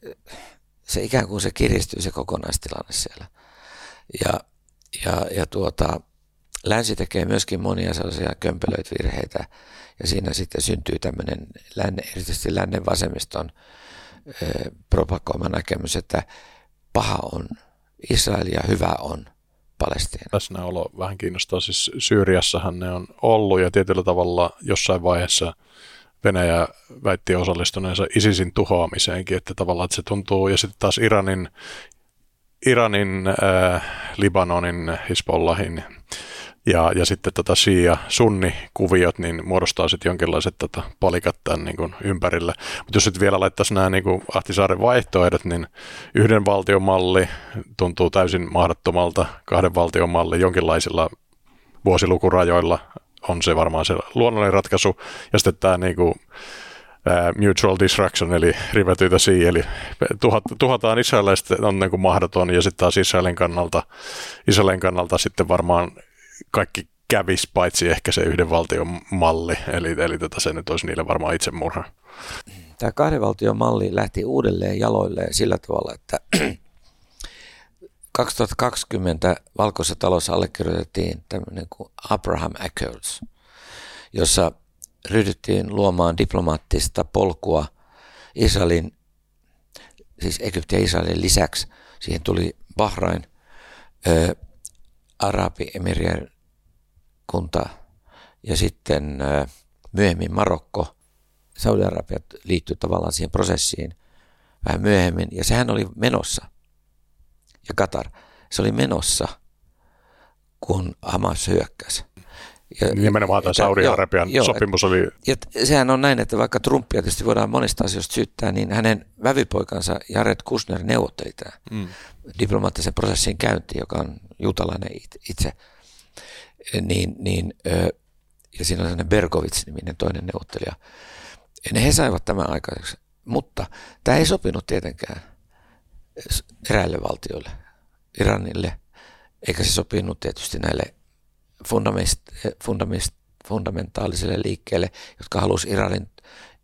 se ikään kuin se kiristyy se kokonaistilanne siellä. Ja, ja, ja tuota, länsi tekee myöskin monia sellaisia kömpelöitä virheitä ja siinä sitten syntyy tämmöinen länne, erityisesti lännen vasemmiston ö, propagoima näkemys, että paha on Israel ja hyvä on Palestiina.
läsnäolo vähän kiinnostaa. Siis Syyriassahan ne on ollut ja tietyllä tavalla jossain vaiheessa Venäjä väitti osallistuneensa ISISin tuhoamiseenkin, että tavallaan että se tuntuu, ja sitten taas Iranin, Iranin äh, Libanonin, Hisbollahin ja, ja sitten tota Shia-sunni-kuviot niin muodostaa sitten jonkinlaiset tota, palikat tämän niin kuin ympärille. Mutta jos sitten vielä laittaisi nämä niin kuin Ahtisaaren vaihtoehdot, niin yhden valtion malli tuntuu täysin mahdottomalta, kahden valtion malli jonkinlaisilla vuosilukurajoilla on se varmaan se luonnollinen ratkaisu. Ja sitten tämä niin kuin, mutual destruction, eli the sea, eli tuhat, tuhataan Israelista on niin kuin mahdoton, ja sitten taas Israelin kannalta, Israelin kannalta sitten varmaan kaikki kävisi, paitsi ehkä se yhden valtion malli, eli, eli tätä se nyt olisi niille varmaan itsemurha.
Tämä kahden valtion malli lähti uudelleen jaloilleen sillä tavalla, että 2020 Valkoisessa talossa allekirjoitettiin tämmöinen kuin Abraham Accords, jossa ryhdyttiin luomaan diplomaattista polkua Israelin, siis Egyptin ja Israelin lisäksi. Siihen tuli Bahrain, Arabiemirien kunta ja sitten ö, myöhemmin Marokko. Saudi-Arabia liittyi tavallaan siihen prosessiin vähän myöhemmin ja sehän oli menossa – ja Katar, se oli menossa, kun Hamas hyökkäsi. Ja,
Nimenomaan tämä Saudi-Arabian
joo,
sopimus oli,
ja sehän on näin, että vaikka Trumpia tietysti voidaan monista asioista syyttää, niin hänen vävipoikansa Jared Kushner neuvotteli tämän
mm,
diplomaattisen prosessin käynti, joka on juutalainen it- itse. Niin, niin, ja siinä on sellainen Bergovits-niminen toinen neuvottelija. Ja ne he saivat tämän aikaiseksi. Mutta tämä ei sopinut tietenkään eräille valtioille, Iranille, eikä se sopinut tietysti näille fundamist, fundamist, fundamentaalisille liikkeelle, jotka halusivat Iranin,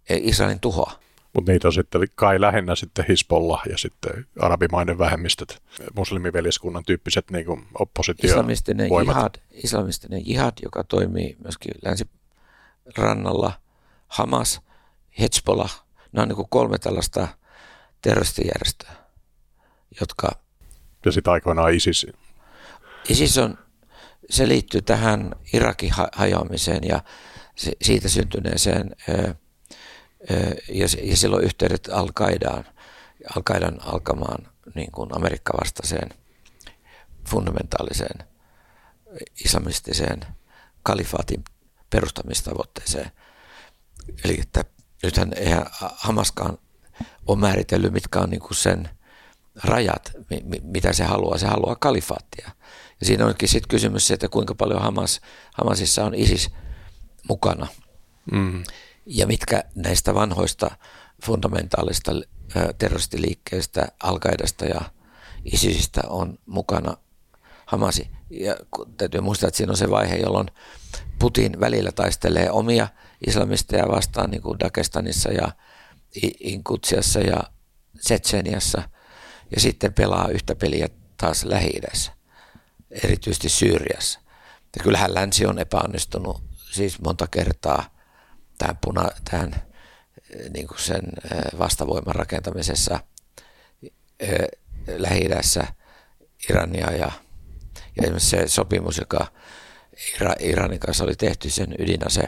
eh, Israelin tuhoa.
Mutta niitä on sitten kai lähinnä sitten Hisbollah ja sitten arabimaiden vähemmistöt, muslimiveljeskunnan tyyppiset niin kuin
Islamistinen
oppositiovoimat.
jihad, islamistinen jihad, joka toimii myöskin länsirannalla, Hamas, Hezbollah, nämä on niin kuin kolme tällaista terroristijärjestöä, jotka
Ja sitten aikoinaan ISIS.
ISIS on, se liittyy tähän Irakin ha- hajoamiseen ja siitä syntyneeseen ö, ja, ja silloin yhteydet Al-Qaidaan, Al-Qaidan alkamaan niin kuin Amerikka-vastaiseen fundamentaaliseen islamistiseen kalifaatin perustamistavoitteeseen. Eli että nythän eihän Hamaskaan ole määritellyt, mitkä on niin kuin sen rajat, mitä se haluaa. Se haluaa kalifaattia. Ja siinä onkin sitten kysymys että kuinka paljon Hamas, Hamasissa on ISIS mukana. Mm. Ja mitkä näistä vanhoista fundamentaalista terroristiliikkeistä, al ja ISISistä on mukana Hamasi. Ja täytyy muistaa, että siinä on se vaihe, jolloin Putin välillä taistelee omia islamisteja vastaan, niin kuin Dagestanissa ja Inkutsiassa ja Tsetseniassa, ja sitten pelaa yhtä peliä taas lähi erityisesti Syyriassa. Ja kyllähän länsi on epäonnistunut siis monta kertaa tähän, puna, tähän eh, niin kuin sen eh, vastavoiman rakentamisessa eh, lähi Irania ja, ja esimerkiksi se sopimus, joka Iranin kanssa oli tehty sen ydinase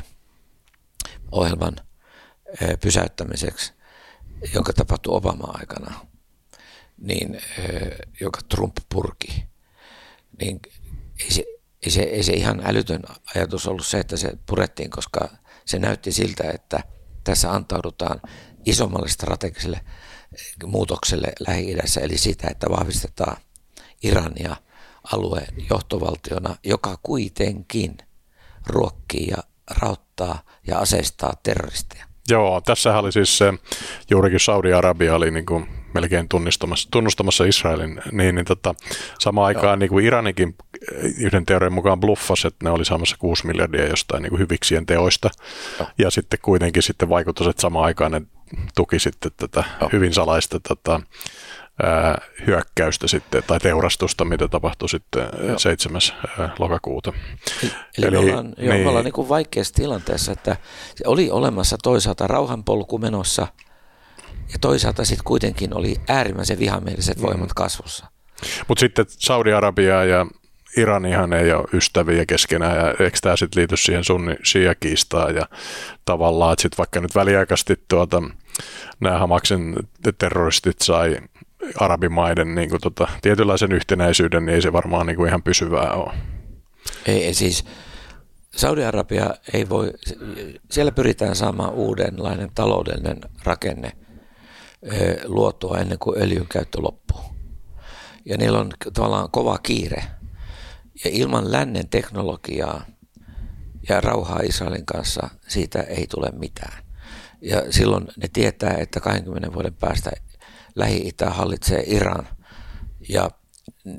ohjelman pysäyttämiseksi, joka tapahtui Obama-aikana, niin, joka Trump purki, niin ei se, ei, se, ei se ihan älytön ajatus ollut se, että se purettiin, koska se näytti siltä, että tässä antaudutaan isommalle strategiselle muutokselle Lähi-idässä, eli sitä, että vahvistetaan Irania alueen johtovaltiona, joka kuitenkin ruokkii ja rauttaa ja aseistaa terroristeja.
Joo, tässä oli siis se, juurikin Saudi-Arabia oli niin kuin melkein tunnustamassa, tunnustamassa Israelin, niin, niin tota, samaan aikaan niin kuin Iranikin yhden teorian mukaan bluffasi, että ne oli saamassa 6 miljardia jostain niin kuin hyviksien teoista, Joo. ja sitten kuitenkin sitten vaikutus, että samaan aikaan ne tuki sitten tätä Joo. hyvin salaista tota, ää, hyökkäystä sitten, tai teurastusta, mitä tapahtui sitten Joo. 7. lokakuuta.
Eli, Eli ollaan, niin, jo, me ollaan niin kuin vaikeassa tilanteessa, että oli olemassa toisaalta rauhanpolku menossa, ja toisaalta sitten kuitenkin oli äärimmäisen vihamieliset voimat mm. kasvussa.
Mutta sitten Saudi-Arabia ja Iranihan ei ole ystäviä keskenään, ja eikö tämä sitten liity siihen sunni kiistaan ja tavallaan, että sitten vaikka nyt väliaikaisesti tuota, nämä Hamaksen terroristit sai arabimaiden niin kuin, tota, tietynlaisen yhtenäisyyden, niin ei se varmaan niin kuin ihan pysyvää ole.
Ei, siis Saudi-Arabia ei voi, siellä pyritään saamaan uudenlainen taloudellinen rakenne luotua ennen kuin öljyn käyttö loppuu. Ja niillä on tavallaan kova kiire. Ja ilman lännen teknologiaa ja rauhaa Israelin kanssa siitä ei tule mitään. Ja silloin ne tietää, että 20 vuoden päästä Lähi-Itä hallitsee Iran ja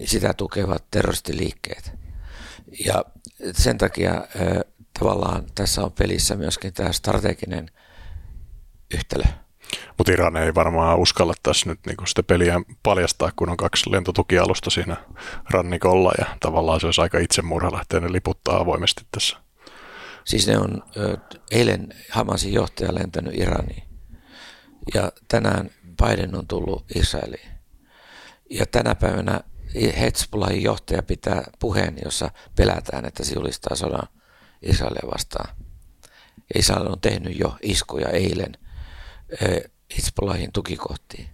sitä tukevat terroristiliikkeet. Ja sen takia tavallaan tässä on pelissä myöskin tämä strateginen yhtälö.
Mutta Iran ei varmaan uskalla tässä nyt niinku sitä peliä paljastaa, kun on kaksi lentotukialusta siinä rannikolla ja tavallaan se olisi aika itsemurha lähteä ne liputtaa avoimesti tässä.
Siis ne on eilen Hamasin johtaja lentänyt Iraniin ja tänään Biden on tullut Israeliin. Ja tänä päivänä Hezbollahin johtaja pitää puheen, jossa pelätään, että se julistaa sodan Israelia vastaan. Israel on tehnyt jo iskuja eilen Hezbollahin tukikohtiin.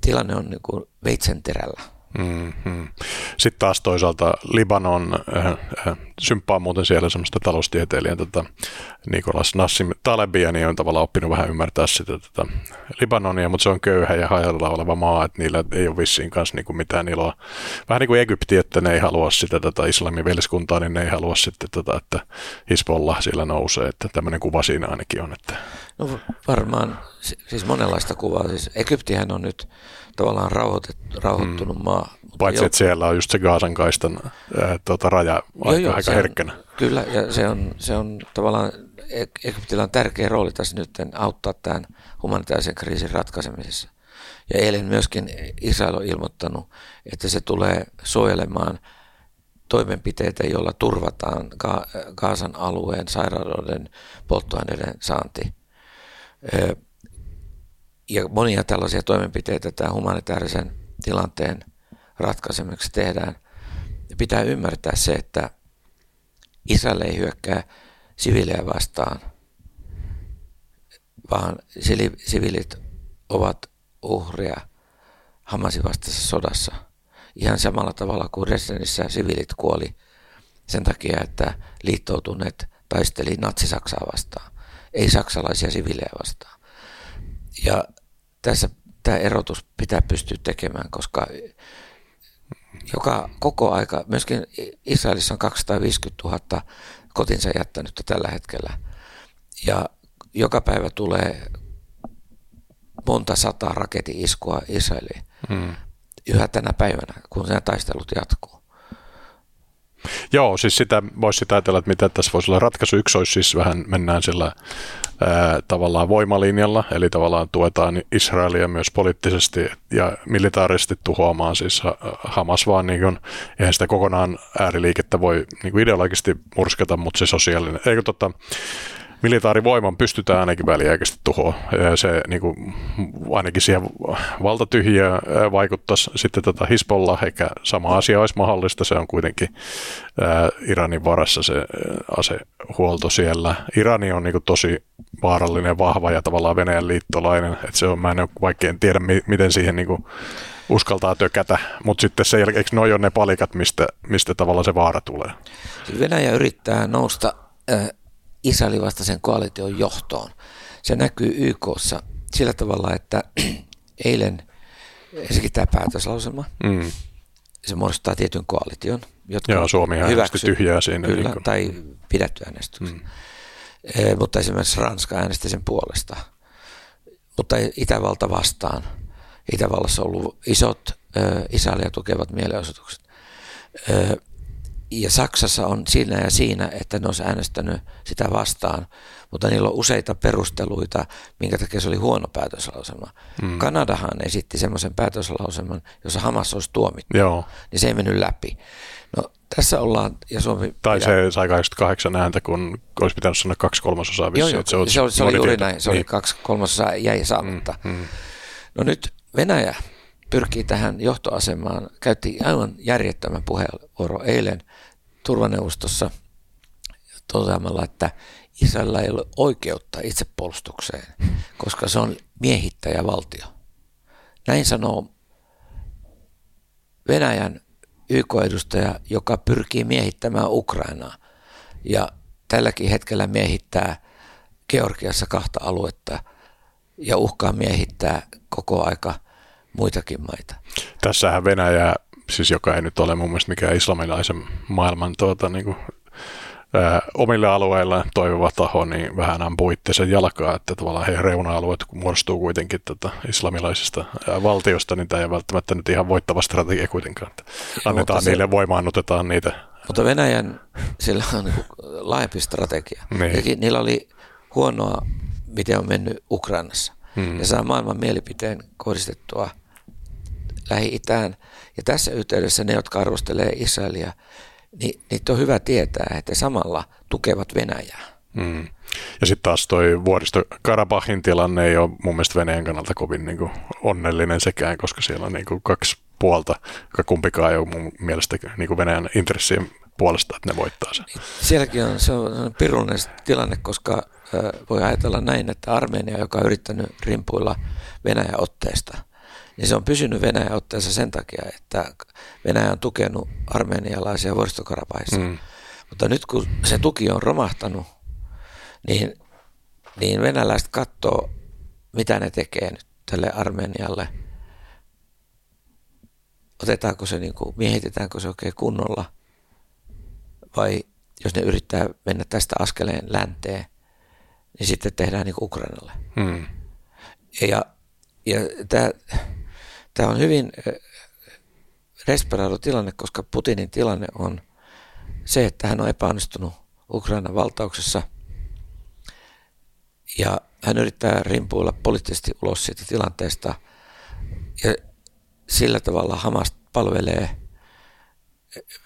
Tilanne on niin kuin veitsenterällä.
Mm-hmm. Sitten taas toisaalta Libanon äh, äh, symppaa muuten siellä semmoista taloustieteilijä tota, Nikolas Nassim Talebia, niin on tavallaan oppinut vähän ymmärtää sitä tota, Libanonia, mutta se on köyhä ja hajalla oleva maa, että niillä ei ole vissiin kanssa niinku mitään iloa. Vähän niin kuin Egypti, että ne ei halua sitä tota, islamin veliskuntaa, niin ne ei halua sitten, tota, että Hisbollah sillä nousee, että tämmöinen kuva siinä ainakin on. Että.
No varmaan, siis monenlaista kuvaa. Siis Egyptihän on nyt tavallaan rauhoittunut mm. maa.
Paitsi, jo. että siellä on just se Gaasan kaistan ää, tuota, raja aika, joo, aika herkkänä. On,
kyllä, ja se on, se on tavallaan, Egyptillä on tärkeä rooli tässä nyt auttaa tämän humanitaarisen kriisin ratkaisemisessa. Ja eilen myöskin Israel on ilmoittanut, että se tulee suojelemaan toimenpiteitä, joilla turvataan Ga- Gaasan alueen sairaaloiden polttoaineiden saanti ja monia tällaisia toimenpiteitä tämän humanitaarisen tilanteen ratkaisemiseksi tehdään. Ja pitää ymmärtää se, että Israel ei hyökkää siviilejä vastaan, vaan siviilit ovat uhria Hamasin vastaisessa sodassa. Ihan samalla tavalla kuin Dresdenissä siviilit kuoli sen takia, että liittoutuneet taisteli natsi-Saksaa vastaan. ei saksalaisia siviilejä vastaan. Ja tässä tämä erotus pitää pystyä tekemään, koska joka koko aika, myöskin Israelissa on 250 000 kotinsa jättänyt tällä hetkellä. Ja joka päivä tulee monta sataa raketi-iskua Israeliin. Hmm. Yhä tänä päivänä, kun nämä taistelut jatkuu.
Joo, siis sitä voisi ajatella, että mitä tässä voisi olla ratkaisu. Yksi olisi siis vähän, mennään sillä ää, tavallaan voimalinjalla, eli tavallaan tuetaan Israelia myös poliittisesti ja militaarisesti tuhoamaan siis Hamas vaan niin kuin, eihän sitä kokonaan ääriliikettä voi niin kuin ideologisesti murskata, mutta se sosiaalinen, eikö totta, militaarivoiman pystytään ainakin väliaikaisesti tuhoa. Se niin kuin, ainakin siihen valtatyhjiä vaikuttaisi sitten tätä Hisbollah, eikä sama asia olisi mahdollista. Se on kuitenkin Iranin varassa se asehuolto siellä. Irani on niin kuin, tosi vaarallinen, vahva ja tavallaan Venäjän liittolainen. Et se on, mä en vaikka en tiedä, miten siihen niin kuin, uskaltaa tökätä, mutta sitten se jälkeen, noi on ne palikat, mistä, mistä tavallaan se vaara tulee?
Venäjä yrittää nousta äh, Israelin vastaisen koalition johtoon. Se näkyy YKssa sillä tavalla, että eilen ensinnäkin tämä päätöslauselma, mm. se muodostaa tietyn koalition,
jotka Joo, Suomi hyväksy, tyhjää siinä.
Kyllä, niin tai pidetty äänestyksen. Mm. E, mutta esimerkiksi Ranska äänesti sen puolesta. Mutta Itävalta vastaan. Itävallassa on ollut isot e, Israelia tukevat mielenosoitukset. Ja Saksassa on siinä ja siinä, että ne olisi äänestänyt sitä vastaan, mutta niillä on useita perusteluita, minkä takia se oli huono päätöslauselma. Mm. Kanadahan esitti semmoisen päätöslauselman, jossa Hamas olisi tuomittu, Joo. niin se ei mennyt läpi. No tässä ollaan, ja Suomi...
Tai pidä... se sai 28 ääntä, kun olisi pitänyt sanoa kaksi kolmasosaa
Joo, joo, se, se, oli, se oli juuri näin, se niin. oli kaksi kolmasosaa jäi saamatta. Mm, mm. No nyt Venäjä pyrkii tähän johtoasemaan, käytti aivan järjettömän puheenvuoro eilen turvaneuvostossa toteamalla, että Israelilla ei ole oikeutta itsepuolustukseen, koska se on miehittäjävaltio. Näin sanoo Venäjän YK-edustaja, joka pyrkii miehittämään Ukrainaa ja tälläkin hetkellä miehittää Georgiassa kahta aluetta ja uhkaa miehittää koko aika muitakin maita.
Tässähän Venäjä, siis joka ei nyt ole mun mielestä mikään islamilaisen maailman tuota, niin kuin, ää, omille alueille toivova taho, niin vähän ampuu sen jalkaa, että tavallaan he reuna-alueet kun muodostuu kuitenkin tätä islamilaisista ää, valtiosta, niin tämä ei välttämättä nyt ihan voittava strategia kuitenkaan. Että annetaan niille, se... voimaannutetaan niitä.
Mutta Venäjän, sillä on niin laajempi strategia. Niin. niillä oli huonoa, miten on mennyt Ukrainassa. Hmm. Ja saa maailman mielipiteen kohdistettua – Lähi-Itään. Ja tässä yhteydessä ne, jotka arvostelee Israelia, niin niitä on hyvä tietää, että samalla tukevat Venäjää. Mm.
Ja sitten taas toi vuoristo Karabahin tilanne ei ole mun mielestä Venäjän kannalta kovin niin kuin onnellinen sekään, koska siellä on niin kuin kaksi puolta, joka kumpikaan ei ole mun mielestä niin kuin Venäjän intressien puolesta, että ne voittaa sen.
Sielläkin on, se on pirullinen tilanne, koska voi ajatella näin, että Armenia, joka on yrittänyt rimpuilla Venäjän otteesta – niin se on pysynyt Venäjän otteessa sen takia, että Venäjä on tukenut armenialaisia vuoristokarapaissa. Mm. Mutta nyt kun se tuki on romahtanut, niin, niin venäläiset katsoo, mitä ne tekee nyt tälle Armenialle. Otetaanko se, niin kuin, miehitetäänkö se oikein kunnolla vai jos ne yrittää mennä tästä askeleen länteen, niin sitten tehdään niin kuin Ukrainalle. Mm. Ja, ja tämä Tämä on hyvin desperado tilanne, koska Putinin tilanne on se, että hän on epäonnistunut Ukrainan valtauksessa ja hän yrittää rimpuilla poliittisesti ulos siitä tilanteesta ja sillä tavalla Hamas palvelee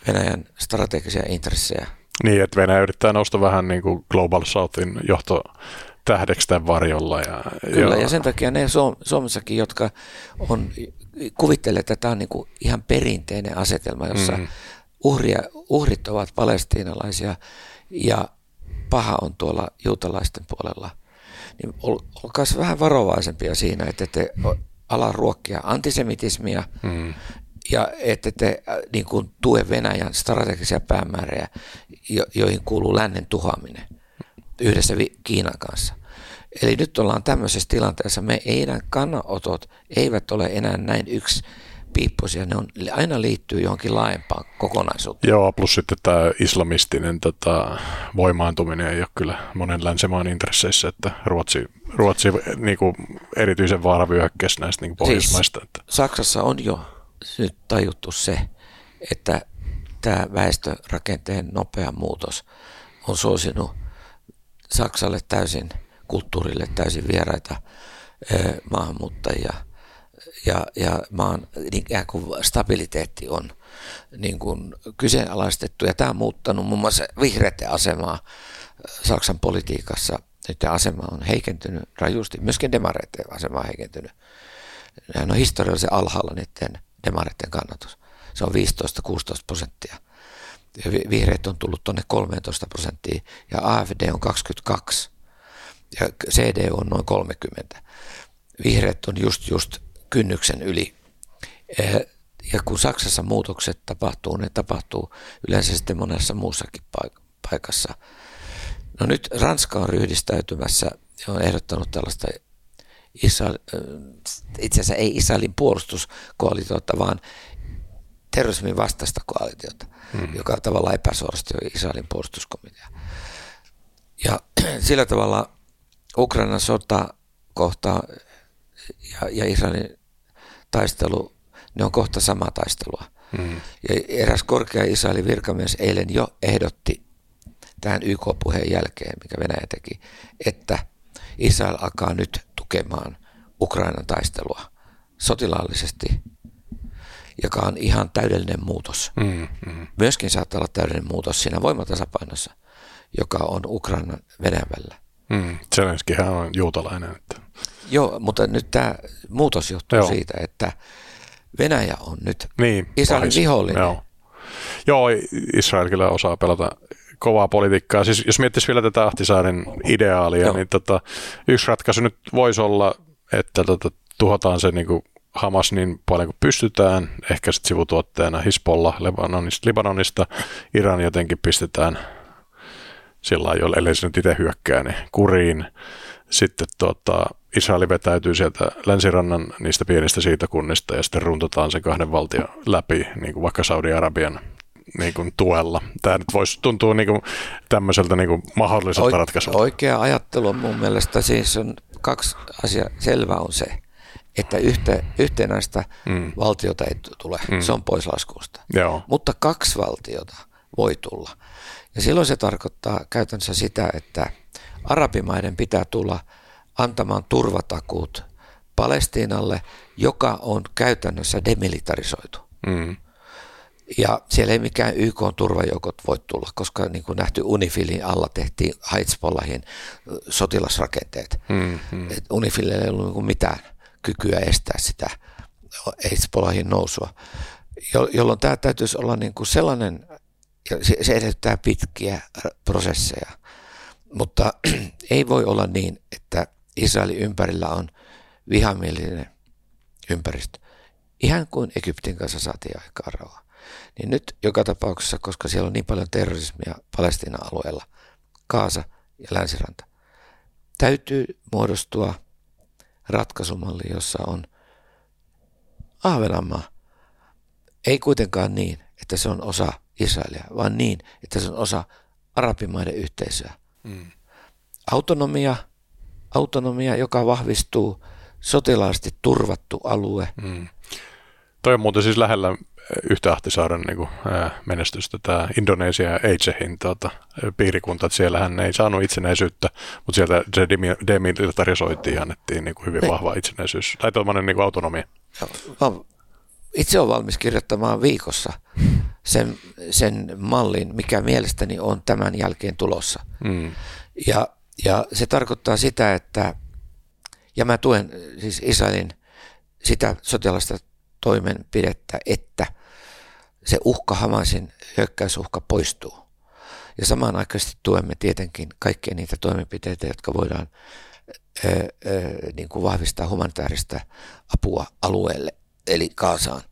Venäjän strategisia intressejä.
Niin, että Venäjä yrittää nousta vähän niin kuin Global Southin johto tähdeksi tämän varjolla. Ja,
Kyllä, jo. ja sen takia ne Suomessakin, jotka on, kuvittelee, että tämä on niin kuin ihan perinteinen asetelma, jossa mm. uhria, uhrit ovat palestiinalaisia ja paha on tuolla juutalaisten puolella. Niin ol, olkaa vähän varovaisempia siinä, että te ala ruokkia antisemitismia mm. ja että te niin kuin, tue Venäjän strategisia päämääriä, jo, joihin kuuluu lännen tuhoaminen yhdessä Kiinan kanssa. Eli nyt ollaan tämmöisessä tilanteessa, me meidän kannanotot eivät ole enää näin yksi piippuisia, ne on, aina liittyy johonkin laajempaan kokonaisuuteen.
Joo, plus sitten tämä islamistinen tota, voimaantuminen ei ole kyllä monen länsimaan intresseissä, että Ruotsi, Ruotsi niin kuin erityisen vaaravyöhykkeessä näistä niin pohjoismaista. Siis,
että. Saksassa on jo nyt tajuttu se, että tämä väestörakenteen nopea muutos on suosinut Saksalle täysin, kulttuurille täysin vieraita maahanmuuttajia – ja, ja maan niin kuin stabiliteetti on niin kuin kyseenalaistettu ja tämä on muuttanut muun muassa vihreiden asemaa Saksan politiikassa. Nyt asema on heikentynyt rajusti, myöskin demareiden asema on heikentynyt. Nehän on historiallisen alhaalla niiden demareiden kannatus. Se on 15-16 prosenttia. Vihreät on tullut tuonne 13 prosenttia ja AFD on 22 ja CD on noin 30. Vihreät on just just kynnyksen yli. Eh, ja kun Saksassa muutokset tapahtuu, ne tapahtuu yleensä sitten monessa muussakin paikassa. No nyt Ranska on ryhdistäytymässä ja on ehdottanut tällaista Israel, eh, itse asiassa ei Israelin puolustuskoalitiota, vaan terrorismin vastaista koalitiota, hmm. joka tavallaan epäsuorasti on Israelin puolustuskomitea. Ja sillä tavalla Ukrainan sota kohtaa ja, ja Israelin taistelu, ne on kohta sama taistelua. Mm. Ja eräs korkea Israelin virkamies eilen jo ehdotti tähän YK-puheen jälkeen, mikä Venäjä teki, että Israel alkaa nyt tukemaan Ukrainan taistelua sotilaallisesti, joka on ihan täydellinen muutos. Mm, mm. Myöskin saattaa olla täydellinen muutos siinä voimatasapainossa, joka on Ukrainan Venäjän välillä.
Mm, Zelenskihän on juutalainen. Että.
Joo, mutta nyt tämä muutos johtuu Joo. siitä, että Venäjä on nyt niin, Israelin pahis. vihollinen.
Joo. Joo, Israel kyllä osaa pelata kovaa politiikkaa. Siis jos miettisi vielä tätä Ahtisaarin ideaalia, Joo. niin tota, yksi ratkaisu nyt voisi olla, että tota, tuhotaan se niin kuin Hamas niin paljon kuin pystytään, ehkä sitten sivutuotteena Hisbollah Libanonista, Libanonista, Iran jotenkin pistetään sillä lailla, ellei se nyt itse hyökkää, niin kuriin. Sitten tota, Israel vetäytyy sieltä länsirannan niistä pienistä siirtokunnista ja sitten runtotaan se kahden valtion läpi, niin kuin vaikka Saudi-Arabian niin kuin tuella. Tämä nyt voisi tuntua niin kuin tämmöiseltä niin kuin mahdolliselta Oike- ratkaisulta.
Oikea ajattelu on mun mielestä siis on kaksi asiaa. Selvä on se, että yhtä, yhtenäistä mm. valtiota ei tule. Mm. Se on pois laskusta. Joo. Mutta kaksi valtiota voi tulla. Ja silloin se tarkoittaa käytännössä sitä, että arabimaiden pitää tulla – antamaan turvatakuut Palestiinalle, joka on käytännössä demilitarisoitu. Mm. Ja siellä ei mikään YK turvajoukot voi tulla, koska niin kuin nähty Unifilin alla tehtiin Hezbollahin sotilasrakenteet. Mm, mm. Et Unifilille ei ollut niin mitään kykyä estää sitä Hezbollahin nousua, jolloin tämä täytyisi olla niin kuin sellainen, se edellyttää pitkiä prosesseja, mutta ei voi olla niin, että Israelin ympärillä on vihamielinen ympäristö. Ihan kuin Egyptin kanssa saatiin aikaa rauha. Niin nyt joka tapauksessa, koska siellä on niin paljon terrorismia Palestiinan alueella, Kaasa ja Länsiranta, täytyy muodostua ratkaisumalli, jossa on Ahvenanmaa. Ei kuitenkaan niin, että se on osa Israelia, vaan niin, että se on osa arabimaiden yhteisöä. Mm. Autonomia – autonomia, joka vahvistuu, sotilaasti turvattu alue. Mm.
Toi on muuten siis lähellä yhtä Ahtisaaren niin kuin, menestystä, tämä Indonesia ja Acehin tuota, piirikunta, että siellähän ei saanut itsenäisyyttä, mutta sieltä se demilitarisoitiin ja annettiin niin kuin hyvin niin. vahva itsenäisyys, tai tuollainen niin autonomia.
Itse olen valmis kirjoittamaan viikossa sen, sen mallin, mikä mielestäni on tämän jälkeen tulossa. Mm. Ja ja se tarkoittaa sitä, että, ja mä tuen siis Israelin sitä sotilasta toimenpidettä, että se uhka Hamasin hyökkäysuhka poistuu. Ja samanaikaisesti tuemme tietenkin kaikkia niitä toimenpiteitä, jotka voidaan ö, ö, niin kuin vahvistaa humanitaarista apua alueelle, eli Kaasaan.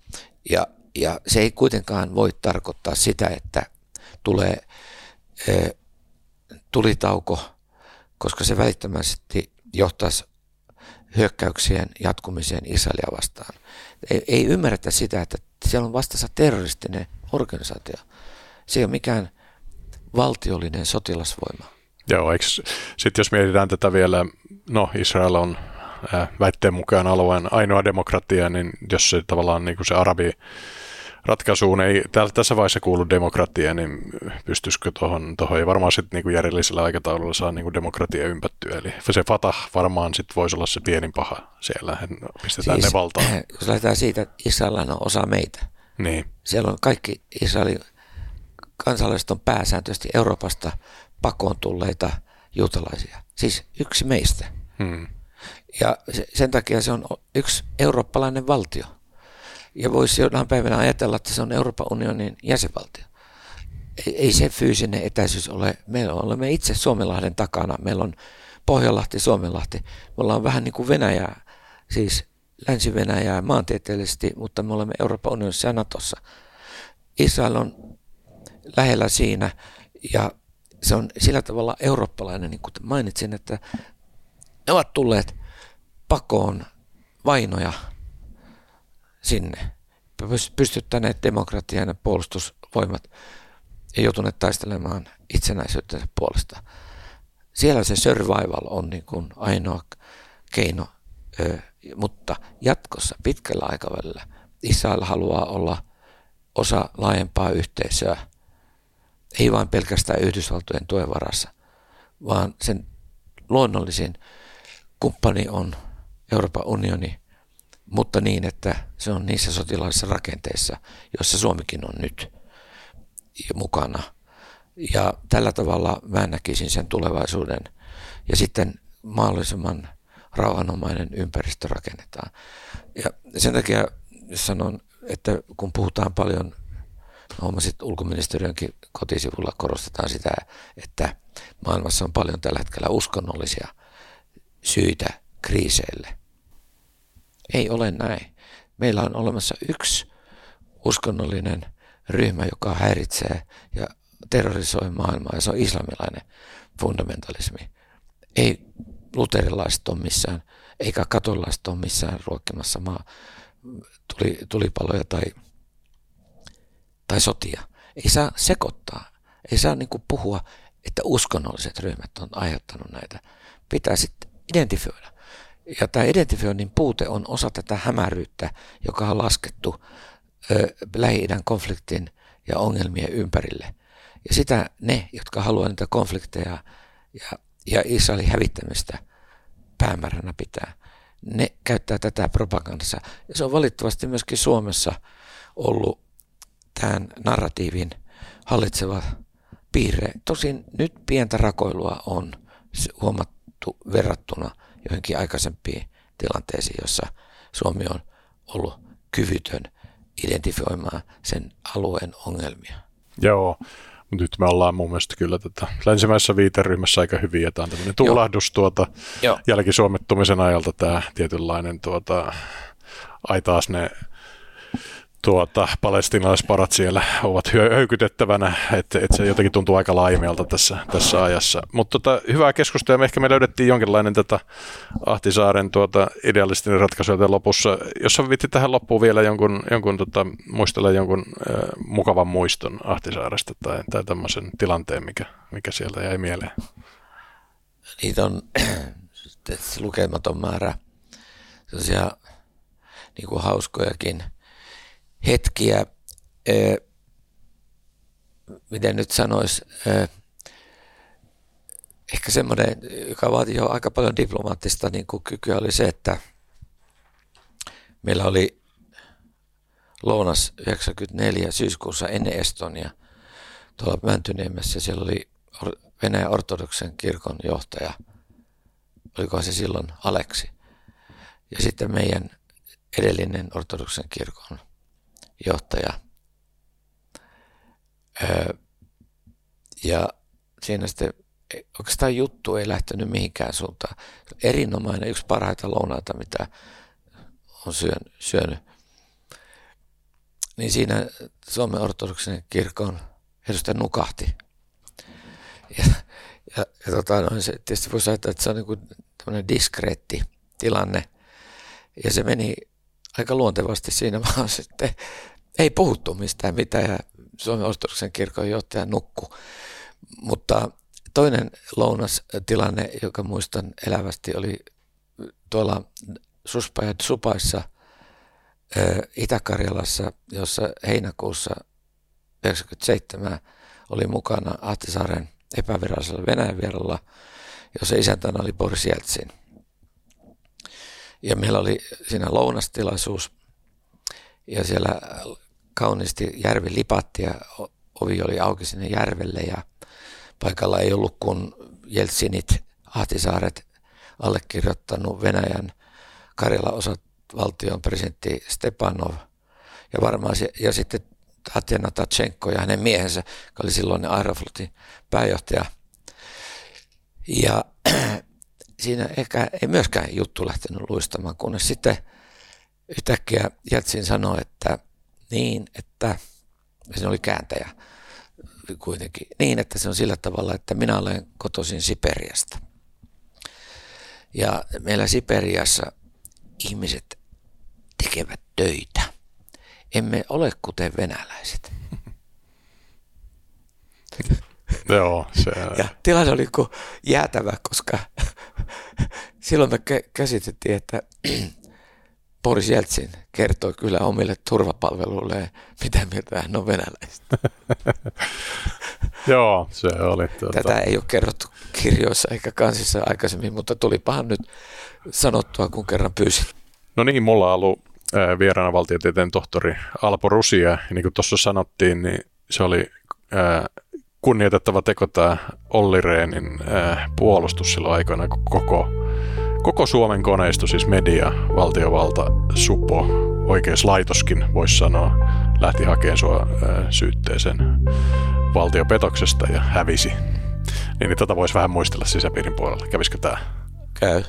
Ja, ja se ei kuitenkaan voi tarkoittaa sitä, että tulee ö, tulitauko koska se välittömästi johtaisi hyökkäyksien jatkumiseen Israelia vastaan. Ei, ei ymmärretä sitä, että siellä on vastassa terroristinen organisaatio. Se ei ole mikään valtiollinen sotilasvoima.
Joo, sitten jos mietitään tätä vielä, no Israel on ää, väitteen mukaan alueen ainoa demokratia, niin jos se tavallaan niin kuin se arabi ratkaisuun ei tässä vaiheessa kuulu demokratia, niin pystyisikö tuohon, tuohon ei varmaan sitten niin järjellisellä aikataululla saa niin demokratia ympättyä. Eli se Fatah varmaan sitten voisi olla se pienin paha siellä, pistetään siis, ne valtaan.
Jos lähdetään siitä, että Israel on osa meitä.
Niin.
Siellä on kaikki Israelin kansalaiset on pääsääntöisesti Euroopasta pakoon tulleita juutalaisia. Siis yksi meistä. Hmm. Ja sen takia se on yksi eurooppalainen valtio. Ja voisi jonain päivänä ajatella, että se on Euroopan unionin jäsenvaltio. Ei, ei se fyysinen etäisyys ole. Me olemme itse Suomenlahden takana. Meillä on Pohjanlahti, Suomenlahti. Me ollaan vähän niin kuin Venäjää, siis Länsi-Venäjää maantieteellisesti, mutta me olemme Euroopan unionissa ja Natossa. Israel on lähellä siinä ja se on sillä tavalla eurooppalainen, niin kuin mainitsin, että ne ovat tulleet pakoon vainoja sinne, pystyttäneet demokratian ja puolustusvoimat ja joutuneet taistelemaan itsenäisyytensä puolesta. Siellä se survival on niin kuin ainoa keino, mutta jatkossa pitkällä aikavälillä Israel haluaa olla osa laajempaa yhteisöä, ei vain pelkästään Yhdysvaltojen tuen varassa, vaan sen luonnollisin kumppani on Euroopan unioni, mutta niin, että se on niissä sotilaallisissa rakenteissa, joissa Suomikin on nyt mukana. Ja tällä tavalla mä näkisin sen tulevaisuuden. Ja sitten mahdollisimman rauhanomainen ympäristö rakennetaan. Ja sen takia sanon, että kun puhutaan paljon, huomasit ulkoministeriönkin kotisivulla korostetaan sitä, että maailmassa on paljon tällä hetkellä uskonnollisia syitä kriiseille. Ei ole näin. Meillä on olemassa yksi uskonnollinen ryhmä, joka häiritsee ja terrorisoi maailmaa, ja se on islamilainen fundamentalismi. Ei luterilaiset ole missään, eikä katolaiset ole missään ruokkimassa maa, tuli, tulipaloja tai, tai sotia. Ei saa sekoittaa, ei saa niin puhua, että uskonnolliset ryhmät on aiheuttanut näitä. Pitää sitten identifioida. Ja tämä identifioinnin puute on osa tätä hämäryyttä, joka on laskettu Lähi-idän konfliktin ja ongelmien ympärille. Ja sitä ne, jotka haluavat niitä konflikteja ja, ja Israelin hävittämistä päämääränä pitää, ne käyttää tätä propagandassa. Ja se on valitettavasti myöskin Suomessa ollut tämän narratiivin hallitseva piirre. Tosin nyt pientä rakoilua on huomattu verrattuna – joihinkin aikaisempiin tilanteisiin, jossa Suomi on ollut kyvytön identifioimaan sen alueen ongelmia.
Joo, mutta nyt me ollaan mun mielestä kyllä tätä länsimäisessä viiteryhmässä aika hyvin, ja tämä on tämmöinen tuulahdus tuota jälkisuomettumisen ajalta tämä tietynlainen tuota, ai taas ne tuota, palestinalaisparat siellä ovat höykytettävänä, että, että se jotenkin tuntuu aika laimelta tässä, tässä ajassa. Mutta tota, hyvää keskustelua, ehkä me löydettiin jonkinlainen tätä Ahtisaaren tuota, idealistinen ratkaisu lopussa. Jos vitti tähän loppuun vielä jonkun, jonkun tota, muistella jonkun äh, mukavan muiston Ahtisaaresta tai, tai tämmöisen tilanteen, mikä, mikä sieltä jäi mieleen.
Niitä on lukematon määrä sellaisia niin kuin hauskojakin – hetkiä, miten nyt sanoisi, ehkä semmoinen, joka vaati jo aika paljon diplomaattista niin kuin kykyä, oli se, että meillä oli lounas 94 syyskuussa ennen Estonia tuolla Mäntyniemessä. Siellä oli Venäjän ortodoksen kirkon johtaja, oliko se silloin Aleksi. Ja sitten meidän edellinen ortodoksen kirkon johtaja. Öö, ja siinä sitten oikeastaan juttu ei lähtenyt mihinkään suuntaan. Erinomainen, yksi parhaita lounaita, mitä on syön, syönyt. Niin siinä Suomen ortodoksen kirkon edustaja nukahti. Ja, Ja, ja tota, no, se, tietysti voisi ajatella, että se on niin tämmöinen diskreetti tilanne. Ja se meni aika luontevasti siinä vaan sitten ei puhuttu mistään mitään ja Suomen ortodoksen kirkon johtaja nukku. Mutta toinen lounastilanne, joka muistan elävästi, oli tuolla Suspa ja Supaissa Itä-Karjalassa, jossa heinäkuussa 1997 oli mukana Ahtisaaren epävirallisella Venäjän vieralla, jossa isäntänä oli Boris Jeltsin. Ja meillä oli siinä lounastilaisuus ja siellä kauniisti järvi lipatti ja ovi oli auki sinne järvelle ja paikalla ei ollut kuin Jeltsinit, Ahtisaaret, allekirjoittanut Venäjän Karjala osavaltion presidentti Stepanov ja varmaan se, ja sitten Tatjana Tatsenko ja hänen miehensä, joka oli silloin Aeroflotin pääjohtaja. Ja siinä ehkä ei myöskään juttu lähtenyt luistamaan, kunnes sitten yhtäkkiä Jeltsin sanoi, että niin, että se oli kääntäjä kuitenkin, niin, että se on sillä tavalla, että minä olen kotoisin Siperiasta. Ja meillä Siperiassa ihmiset tekevät töitä. Emme ole kuten venäläiset.
Joo, se...
Ja tilanne oli kuin jäätävä, koska silloin me käsitettiin, että Boris Jeltsin kertoi kyllä omille turvapalveluille, mitä mieltä hän on venäläistä.
Joo, se oli. Tuota...
Tätä ei ole kerrottu kirjoissa eikä kansissa aikaisemmin, mutta tulipahan nyt sanottua, kun kerran pyysin.
No niin, mulla on ollut vieraana valtiotieteen tohtori Alpo Rusia. Niin kuin tuossa sanottiin, niin se oli kunnioitettava teko tämä Olli Rehnin puolustus silloin aikoina, kun koko koko Suomen koneisto, siis media, valtiovalta, supo, oikeuslaitoskin voisi sanoa, lähti hakemaan sua syytteeseen valtiopetoksesta ja hävisi. Niin, niin tätä tota voisi vähän muistella sisäpiirin puolella. Kävisikö tämä?
Käy.